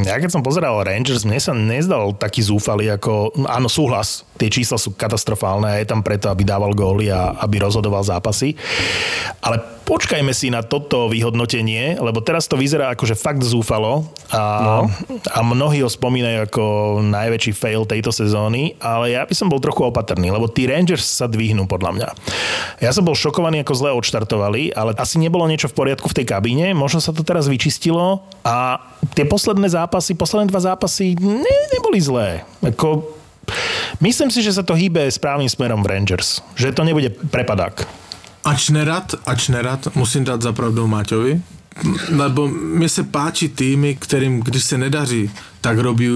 ja keď som pozeral Rangers, mne sa nezdal taký zúfalý ako... Áno, súhlas, tie čísla sú katastrofálne a je tam preto, aby dával góly a aby rozhodoval zápasy. Ale počkajme si na toto vyhodnotenie, lebo teraz to vyzerá ako, že fakt zúfalo a, no. a mnohí ho spomínajú ako najväčší fail tejto sezóny, ale ja by som bol trochu opatrný, lebo tí Rangers sa dvihnú podľa mňa. Ja som bol šokovaný, ako zle odštartovali, ale asi nebolo niečo v poriadku v tej kabíne, možno sa to teraz vyčistilo a tie posledné zápasy, posledné dva zápasy ne, neboli zlé. Ako, myslím si, že sa to hýbe správnym smerom v Rangers. Že to nebude prepadák. Ač nerad, ač nerad, musím dát za pravdu Máťovi, lebo mne sa páči týmy, ktorým, když se nedaří, tak robí,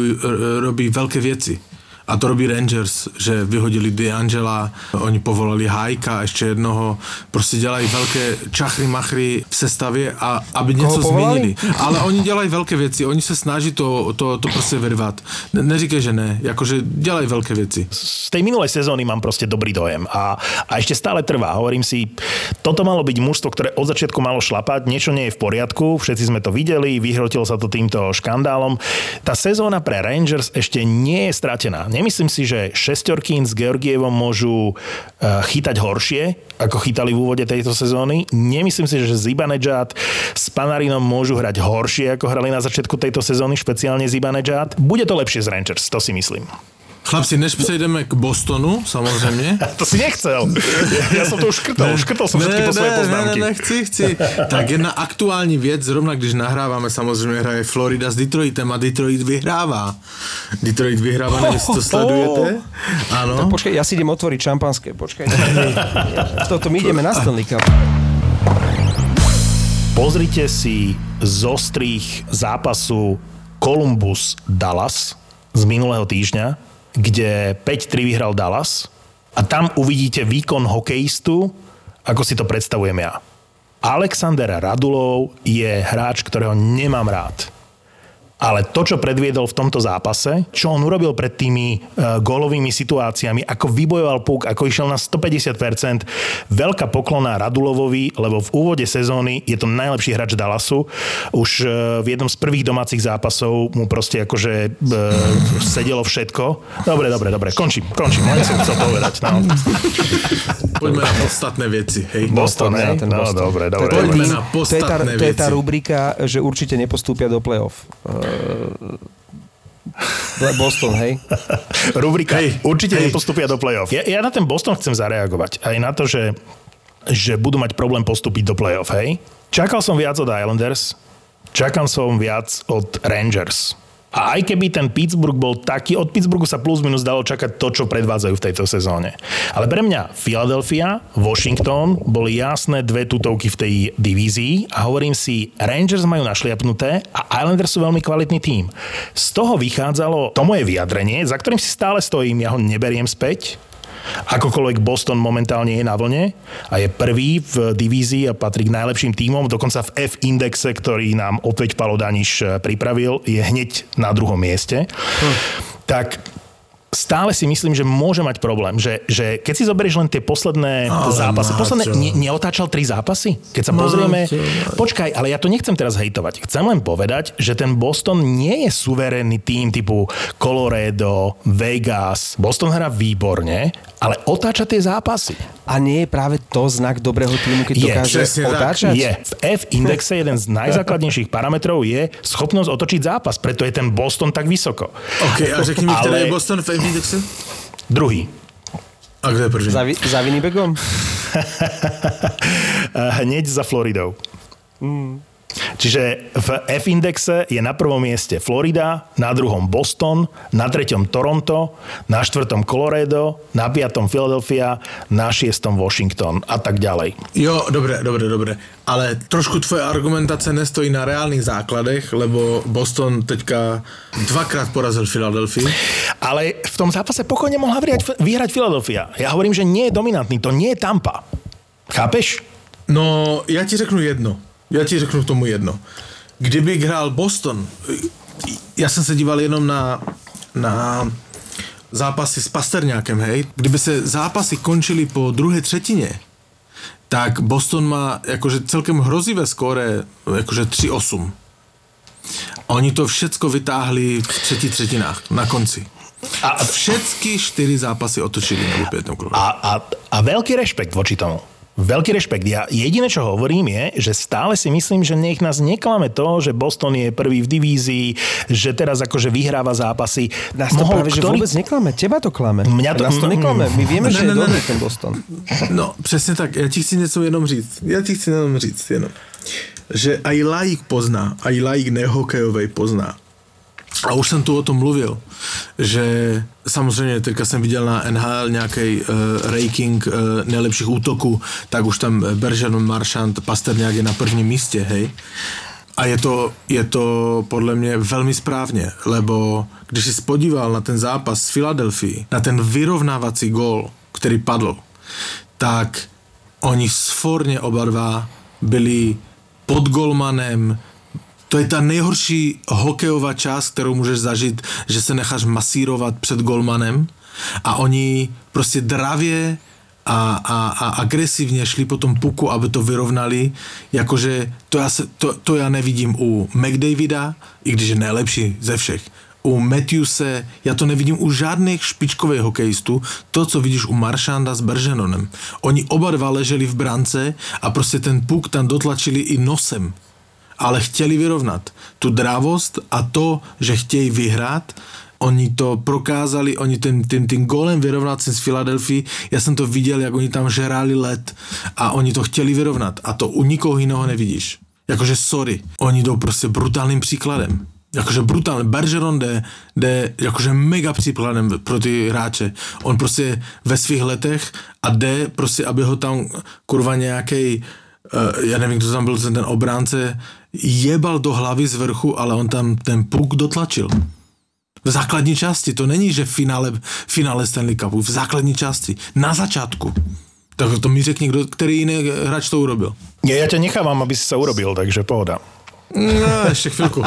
robí veľké věci. A to robí Rangers, že vyhodili D'Angela, oni povolali Hajka, ještě jednoho, prostě dělají velké čachry machry v sestavě, a aby něco změnili. Ale oni dělají velké věci, oni se snaží to, to, to prostě vyrvat. Ne, neříkej, že ne, jakože dělají velké věci. Z tej minulej sezóny mám prostě dobrý dojem a, a ešte stále trvá. Hovorím si, toto malo byť mužstvo, ktoré od začiatku malo šlapať, niečo nie je v poriadku, všetci sme to videli, vyhrotilo sa to týmto škandálom. Tá sezóna pre Rangers ešte nie je stratená Nemyslím si, že šestorkín s Georgievom môžu eh, chytať horšie, ako chytali v úvode tejto sezóny. Nemyslím si, že Zibanejad s Panarinom môžu hrať horšie, ako hrali na začiatku tejto sezóny, špeciálne Zibanejad. Bude to lepšie z Rangers, to si myslím. Chlapci, než přejdeme k Bostonu, samozřejmě. to si nechcel. Ja som to už škrtol. Ne, škrtol som všetky po svoje poznámky. Ne, ne, chci, chci. Tak jedna aktuální věc, zrovna když nahráváme, samozřejmě hraje Florida s Detroitem a Detroit vyhrává. Detroit vyhrává, neviem, si to sledujete. Áno. Tak počkaj, ja si idem otvoriť šampanské. Počkaj. Toto my ideme na Stanley Cup. Pozrite si zostrých zápasu Columbus-Dallas z minulého týždňa kde 5-3 vyhral Dallas a tam uvidíte výkon hokejistu, ako si to predstavujem ja. Alexander Radulov je hráč, ktorého nemám rád ale to, čo predviedol v tomto zápase, čo on urobil pred tými uh, gólovými situáciami, ako vybojoval puk, ako išiel na 150%, veľká poklona Radulovovi, lebo v úvode sezóny je to najlepší hráč Dallasu. Už uh, v jednom z prvých domácich zápasov mu proste akože uh, sedelo všetko. Dobre, dobre, dobre, končím, končím, len som chcel povedať. No. Poďme na podstatné veci. Hej. Boston, hej? No, Boston. dobre, dobre. Poďme na podstatné to je, tá, to je tá rubrika, že určite nepostúpia do play-off. Boston, hej? Rubrika, hej, určite hej. nepostupia do play-off. Ja, ja na ten Boston chcem zareagovať. Aj na to, že, že budú mať problém postúpiť do play-off, hej? Čakal som viac od Islanders, čakal som viac od Rangers. A aj keby ten Pittsburgh bol taký, od Pittsburghu sa plus minus dalo čakať to, čo predvádzajú v tejto sezóne. Ale pre mňa Philadelphia, Washington boli jasné dve tutovky v tej divízii a hovorím si, Rangers majú našliapnuté a Islanders sú veľmi kvalitný tím. Z toho vychádzalo to moje vyjadrenie, za ktorým si stále stojím, ja ho neberiem späť, Akokoľvek Boston momentálne je na vlne a je prvý v divízii a patrí k najlepším tímom, dokonca v F-indexe, ktorý nám opäť Palo Daniš eh, pripravil, je hneď na druhom mieste. Hm. Tak stále si myslím, že môže mať problém, že, že keď si zoberieš len tie posledné ale zápasy, máte. posledné, ne, neotáčal tri zápasy? Keď sa pozrieme, máte. počkaj, ale ja to nechcem teraz hejtovať. Chcem len povedať, že ten Boston nie je suverénny tým typu Colorado, Vegas. Boston hrá výborne, ale otáča tie zápasy. A nie je práve to znak dobrého týmu, keď je, dokáže otáčať? Je. V F-indexe jeden z najzákladnejších parametrov je schopnosť otočiť zápas, preto je ten Boston tak vysoko. OK, a řekni mi, ale... je Boston v F-indexe? Druhý. A kde je prvý? Za, za Winnipegom? Hneď za Floridou. Mm. Čiže v F-indexe je na prvom mieste Florida, na druhom Boston, na treťom Toronto, na štvrtom Colorado, na piatom Philadelphia, na šiestom Washington a tak ďalej. Jo, dobre, dobre, dobre. Ale trošku tvoje argumentace nestojí na reálnych základech, lebo Boston teďka dvakrát porazil Philadelphia. Ale v tom zápase pokojne mohla vyhrať, vyhrať Philadelphia. Ja hovorím, že nie je dominantný, to nie je Tampa. Chápeš? No, ja ti řeknu jedno. Ja ti řeknu k tomu jedno. kdyby hrál Boston, já jsem se díval jenom na, na zápasy s Pasterňákem, hej, kdyby se zápasy končily po druhé třetině, tak Boston má jakože celkem hrozivé skóre, jakože 3-8. Oni to všecko vytáhli v třetí třetinách, na konci. A všetky čtyři zápasy otočili na úplne A, a, a veľký rešpekt voči tomu. Veľký rešpekt. Ja jediné, čo hovorím je, že stále si myslím, že nech nás neklame to, že Boston je prvý v divízii, že teraz akože vyhráva zápasy. Nás to Mohol, práve, ktorý... že vôbec neklame. Teba to klame. Mňa to... Nás to neklame. My vieme, ne, že ne, je ne, dobrý ne. ten Boston. No, přesně tak. Já ti chci něco jenom říct. Já ti chci jenom říct jenom. Že aj laik pozná, aj laik nehokejovej pozná, a už jsem tu o tom mluvil, že samozřejmě teďka jsem viděl na NHL nějaký uh, ranking uh, nejlepších útoků, tak už tam Bergeron, Marchand, Pasterňák je na prvním místě, hej. A je to, je to podle mě velmi správně, lebo když si spodíval na ten zápas s Filadelfií, na ten vyrovnávací gól, který padl, tak oni sforně oba dva byli pod golmanem, to je ta nejhorší hokejová část, kterou můžeš zažít, že se necháš masírovat před golmanem a oni prostě dravě a, a, a agresivně šli po tom puku, aby to vyrovnali. Jakože to se, to, to já nevidím u McDavida, i když je nejlepší ze všech. U Matthewse, já to nevidím u žádných špičkových hokejistů, to, co vidíš u Maršanda s Berženonem. Oni oba dva leželi v brance a prostě ten puk tam dotlačili i nosem ale chtěli vyrovnat tu dravost a to, že chtějí vyhrát, oni to prokázali, oni ten, ten, ten golem vyrovnat z Filadelfii, já jsem to viděl, jak oni tam žerali let a oni to chtěli vyrovnat a to u nikoho jiného nevidíš. Jakože sorry, oni jdou prostě brutálním příkladem. Jakože brutálně. Bergeron jde, jde jakože mega příkladem pro ty hráče. On prostě ve svých letech a jde prostě, aby ho tam kurva nějaký uh, já nevím, kdo tam byl ten obránce, jebal do hlavy z vrchu, ale on tam ten puk dotlačil. V základní části, to není, že v finále, finále Stanley Cupu, v základní části, na začátku. Tak to mi řekni, kdo, který jiný hráč to urobil. Ja, ja ťa nechávam, aby si sa urobil, takže pohoda. No, ešte chvíľku.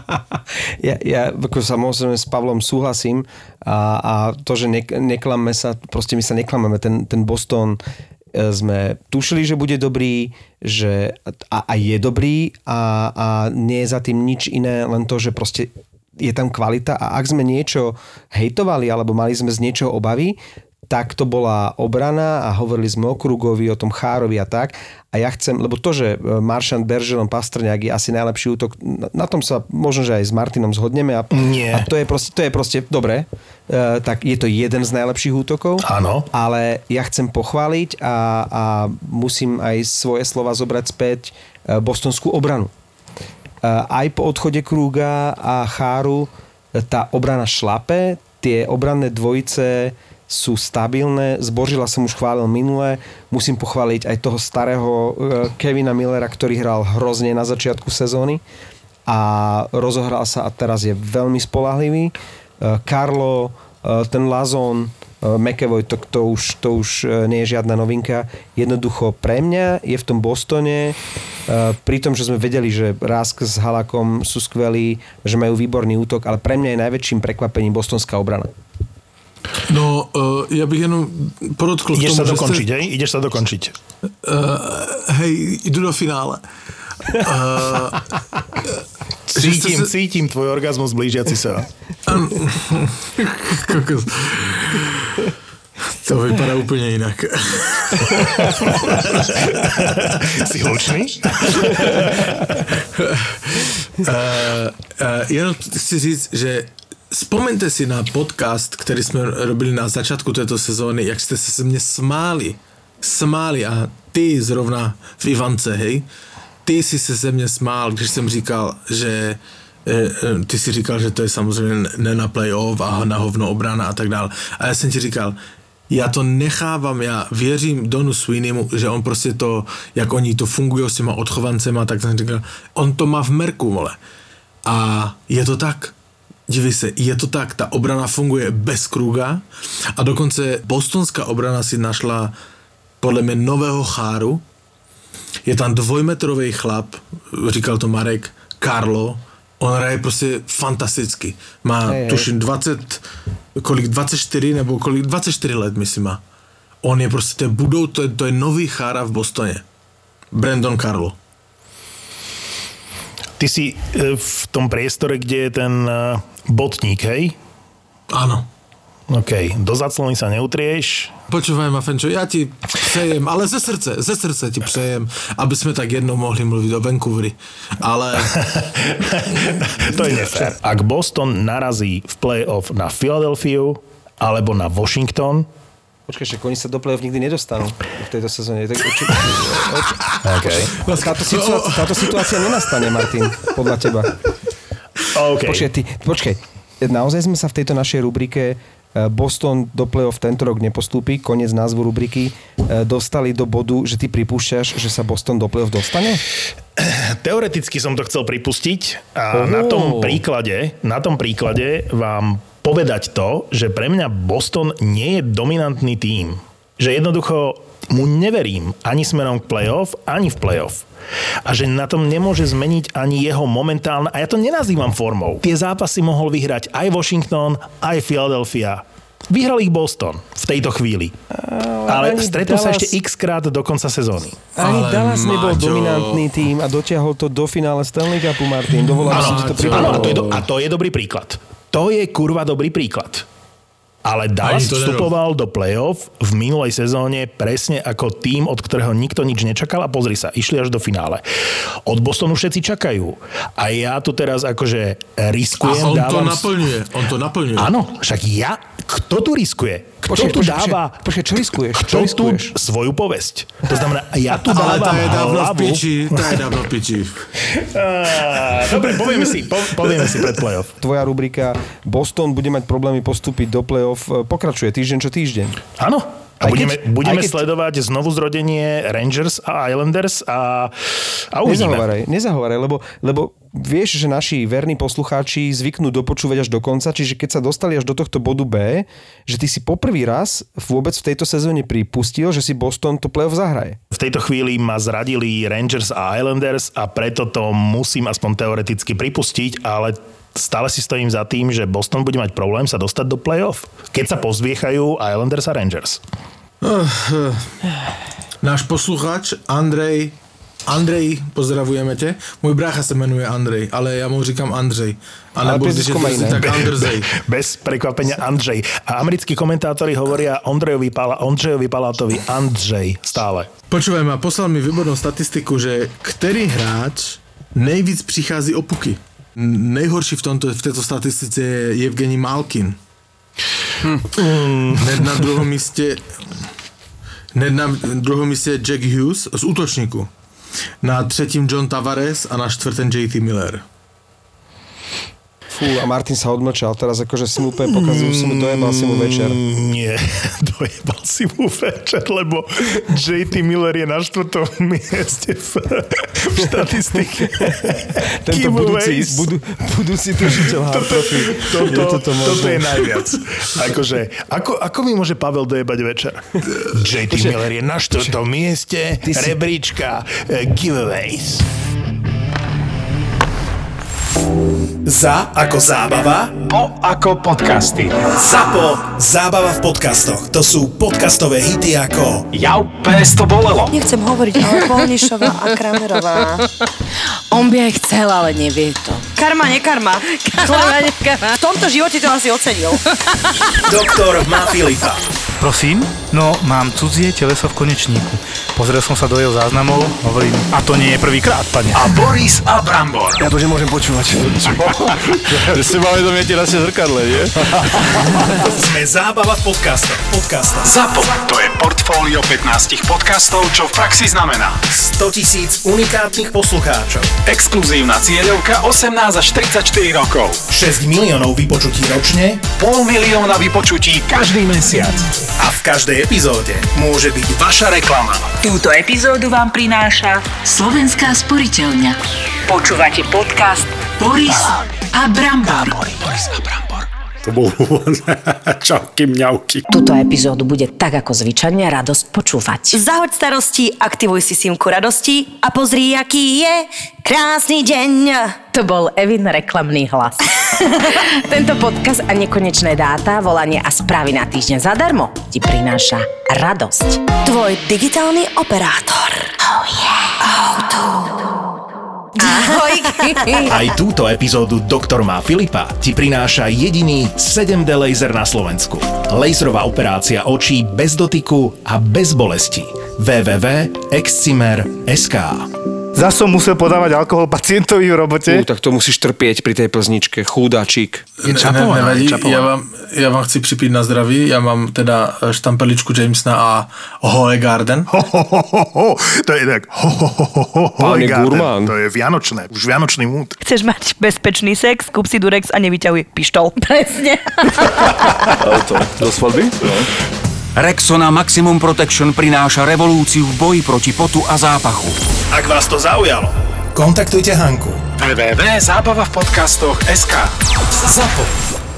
ja, ja ako samozrejme s Pavlom súhlasím a, a to, že ne, neklame sa, proste my sa neklameme, ten, ten Boston sme tušili, že bude dobrý, že a, a je dobrý a, a nie je za tým nič iné, len to, že proste je tam kvalita a ak sme niečo hejtovali alebo mali sme z niečoho obavy, tak to bola obrana a hovorili sme o Krugovi, o tom Chárovi a tak. A ja chcem, lebo to, že e, Maršant Berželom Pastrňák je asi najlepší útok, na tom sa možno, že aj s Martinom zhodneme. A, Nie. a to je proste, to je proste dobre, e, tak je to jeden z najlepších útokov. Áno. Ale ja chcem pochváliť a, a musím aj svoje slova zobrať späť e, bostonskú obranu. Aj po odchode Krúga a Cháru tá obrana šlape, tie obranné dvojice sú stabilné. Zbožila som už chválil minule. Musím pochváliť aj toho starého e, Kevina Millera, ktorý hral hrozne na začiatku sezóny a rozohral sa a teraz je veľmi spolahlivý. Karlo, e, e, ten Lazon, McEvoy, to, to, už, to už nie je žiadna novinka. Jednoducho pre mňa je v tom Bostone, pri tom, že sme vedeli, že Rask s Halakom sú skvelí, že majú výborný útok, ale pre mňa je najväčším prekvapením bostonská obrana. No, uh, ja bych jenom podotkl Ideš tomu, sa dokončiť, ste... hej? Ideš sa dokončiť. Uh, hej, idú do finále. Uh, cítim, sa... cítim tvoj orgazmus blížiaci sa. To vypadá úplne inak. si hlučný? uh, uh, jenom chci říct, že Vzpomeňte si na podcast, který jsme robili na začátku této sezóny, jak jste se mě smáli. Smáli a ty zrovna v Ivance, hej, ty si se ze mě smál, když jsem říkal, že eh, eh, ty si říkal, že to je samozřejmě ne na playoff a na hovno obrana a tak dále. A já jsem ti říkal, já to nechávám, já věřím Donu Sweeneymu, že on prostě to, jak oni to fungují s těma odchovancema, tak jsem říkal, on to má v merku, vole. A je to tak. Dívej se, je to tak, ta obrana funguje bez kruga a dokonce bostonská obrana si našla podle mě nového cháru. Je tam dvojmetrový chlap, říkal to Marek, Karlo, on hraje prostě fantasticky. Má, Hej, hej. tuším, 20, kolik, 24 nebo kolik, 24 let, myslím má. On je prostě, to je budou, to je, to je nový chára v Bostoně. Brandon Carlo. Ty si e, v tom priestore, kde je ten e, botník, hej? Áno. OK, do zaclony sa neutrieš. Počúvaj ma, Fenčo, ja ti přejem, ale ze srdce, ze srdce ti přejem, aby sme tak jednou mohli mluviť o Vancouveri. Ale to je nefér. Ak Boston narazí v playoff na Philadelphia alebo na Washington, Počkaj, však oni sa do play-off nikdy nedostanú v tejto sezóne. Tak, či, či, okay. táto, situácia, táto situácia nenastane, Martin, podľa teba. OK. Počkaj, ty, počkaj, naozaj sme sa v tejto našej rubrike e, Boston do play-off tento rok nepostúpi, koniec názvu rubriky, e, dostali do bodu, že ty pripúšťaš, že sa Boston do play-off dostane? Teoreticky som to chcel pripustiť a Oh. na tom príklade, na tom príklade vám povedať to, že pre mňa Boston nie je dominantný tím. Že jednoducho mu neverím ani smerom k playoff, ani v playoff. A že na tom nemôže zmeniť ani jeho momentálne, a ja to nenazývam formou. Tie zápasy mohol vyhrať aj Washington, aj Philadelphia. Vyhral ich Boston v tejto chvíli. Ale ani stretnú sa Dallas- ešte x krát do konca sezóny. Ani Ale Dallas nebol Maťo. dominantný tým a dotiahol to do finále Stanley Cupu, Martin. Dovolám Áno, som ti to áno a, to je pripomenúť. do, a to je dobrý príklad. To je kurva dobrý príklad. Ale Dallas to vstupoval do play-off v minulej sezóne presne ako tým, od ktorého nikto nič nečakal a pozri sa, išli až do finále. Od Bostonu všetci čakajú. A ja tu teraz akože a riskujem, on to dávam... naplňuje, on to naplňuje. Áno, však ja... Kto tu riskuje? Kto Počkaj, tu počkaj, dáva... počkaj, čo riskuješ? Čo Kto tu riskuješ? svoju povesť? To znamená, ja tu Ale dávam tá je dávno v hlavu... piči, tá je dávno v piči. Á, Dobre, povieme si, po, povieme si pred play-off. Tvoja rubrika Boston bude mať problémy postúpiť do play-off e, pokračuje týždeň čo týždeň. Áno. A Aj budeme, keď- budeme aj keď- sledovať znovu zrodenie Rangers a Islanders a, a uvidíme. Nezahováraj, nezahováraj, lebo, lebo vieš, že naši verní poslucháči zvyknú dopočúvať až do konca, čiže keď sa dostali až do tohto bodu B, že ty si poprvý raz vôbec v tejto sezóne pripustil, že si Boston to playoff zahraje. V tejto chvíli ma zradili Rangers a Islanders a preto to musím aspoň teoreticky pripustiť, ale stále si stojím za tým, že Boston bude mať problém sa dostať do playoff, keď sa pozviechajú Islanders a Rangers. Náš posluchač Andrej, Andrej, pozdravujeme tě. Můj brácha se jmenuje Andrej, ale já mu říkám Andřej. A nebo když je to tak Andrzej. Bez prekvapenia Andrzej. A americkí komentátori hovoria Ondrejovi, Pala, Ondřejovi Palátovi Andrzej stále. Počúvaj ma, poslal mi výbornou statistiku, že který hráč nejvíc přichází o puky. Nejhorší v, tomto, v této statistice je Evgeni Malkin. Hned na druhom místě hned na druhom místě je Jack Hughes z útočníku. Na třetím John Tavares a na čtvrtém JT Miller. Fú, a Martin sa odmlčal, teraz akože si mu úplne pokazil, si mu dojebal si mu večer. Mm, Nie, dojebal si mu večer, lebo JT Miller je na štvrtom mieste v, v štatistike. Tento budúci, budú, budúci hard profi. Toto, Je toto toto je najviac. Akože, ako, ako mi môže Pavel dojebať večer? JT Miller je na štvrtom mieste rebríčka eh, giveaways. Za ako zábava, Po ako podcasty. zapo, zábava v podcastoch. To sú podcastové hity ako Jau, pes to bolelo. Nechcem hovoriť, ale Polnišová a Kramerová. On by aj chcel, ale nevie to. Karma, nekarma. Karma, nekarma. V tomto živote to asi ocenil. Doktor má Filipa. Prosím? No, mám cudzie teleso v konečníku. Pozrel som sa do jeho záznamov, hovorím, a to nie je prvýkrát, pane. A Boris a Brambor. Ja to nemôžem počúvať. si máme to miete na zrkadle, nie? Sme zábava v podcastoch. Podcastoch. ZAPO. To je portfólio 15 podcastov, čo v praxi znamená 100 tisíc unikátnych poslucháčov. exkluzívna cieľovka 18 až 34 rokov, 6 miliónov vypočutí ročne pol milióna vypočutí každý mesiac. a v každej epizóde môže byť Vaša reklama. Túto epizódu vám prináša Slovenská sporiteľňa. Počúvate podcast Boris a Brambor. Boris a Brambor. To bol úvod. Čauky mňauky. Túto epizódu bude tak ako zvyčajne radosť počúvať. Zahoď starosti, aktivuj si simku radosti a pozri, aký je krásny deň. To bol Evin reklamný hlas. Tento podcast a nekonečné dáta, volanie a správy na týždeň zadarmo ti prináša radosť. Tvoj digitálny operátor. Oh yeah. Auto. Ahoj. Aj túto epizódu Doktor má Filipa ti prináša jediný 7D laser na Slovensku. Laserová operácia očí bez dotyku a bez bolesti. www.excimer.sk Zas som musel podávať alkohol pacientovi v robote. Uh, tak to musíš trpieť pri tej plzničke. Chúdačík. Ne, ne, nevadí, já vám, já vám chci připít na zdraví, já mám teda štampeličku Jamesona a Hohe Garden. Ho, ho, ho, ho, ho. To je tak ho, ho, ho, ho, je Garden. gurmán. To je vianočné, už vianočný múd. Chceš mať bezpečný sex, kúp si Durex a nevyťahuj pištol. Presne. Auto. Do svadby? Rexona Maximum Protection prináša revolúciu v boji proti potu a zápachu. Ak vás to zaujalo, Kontaktujte Hanku. www.zábava v podcastoch SK. ZAPO.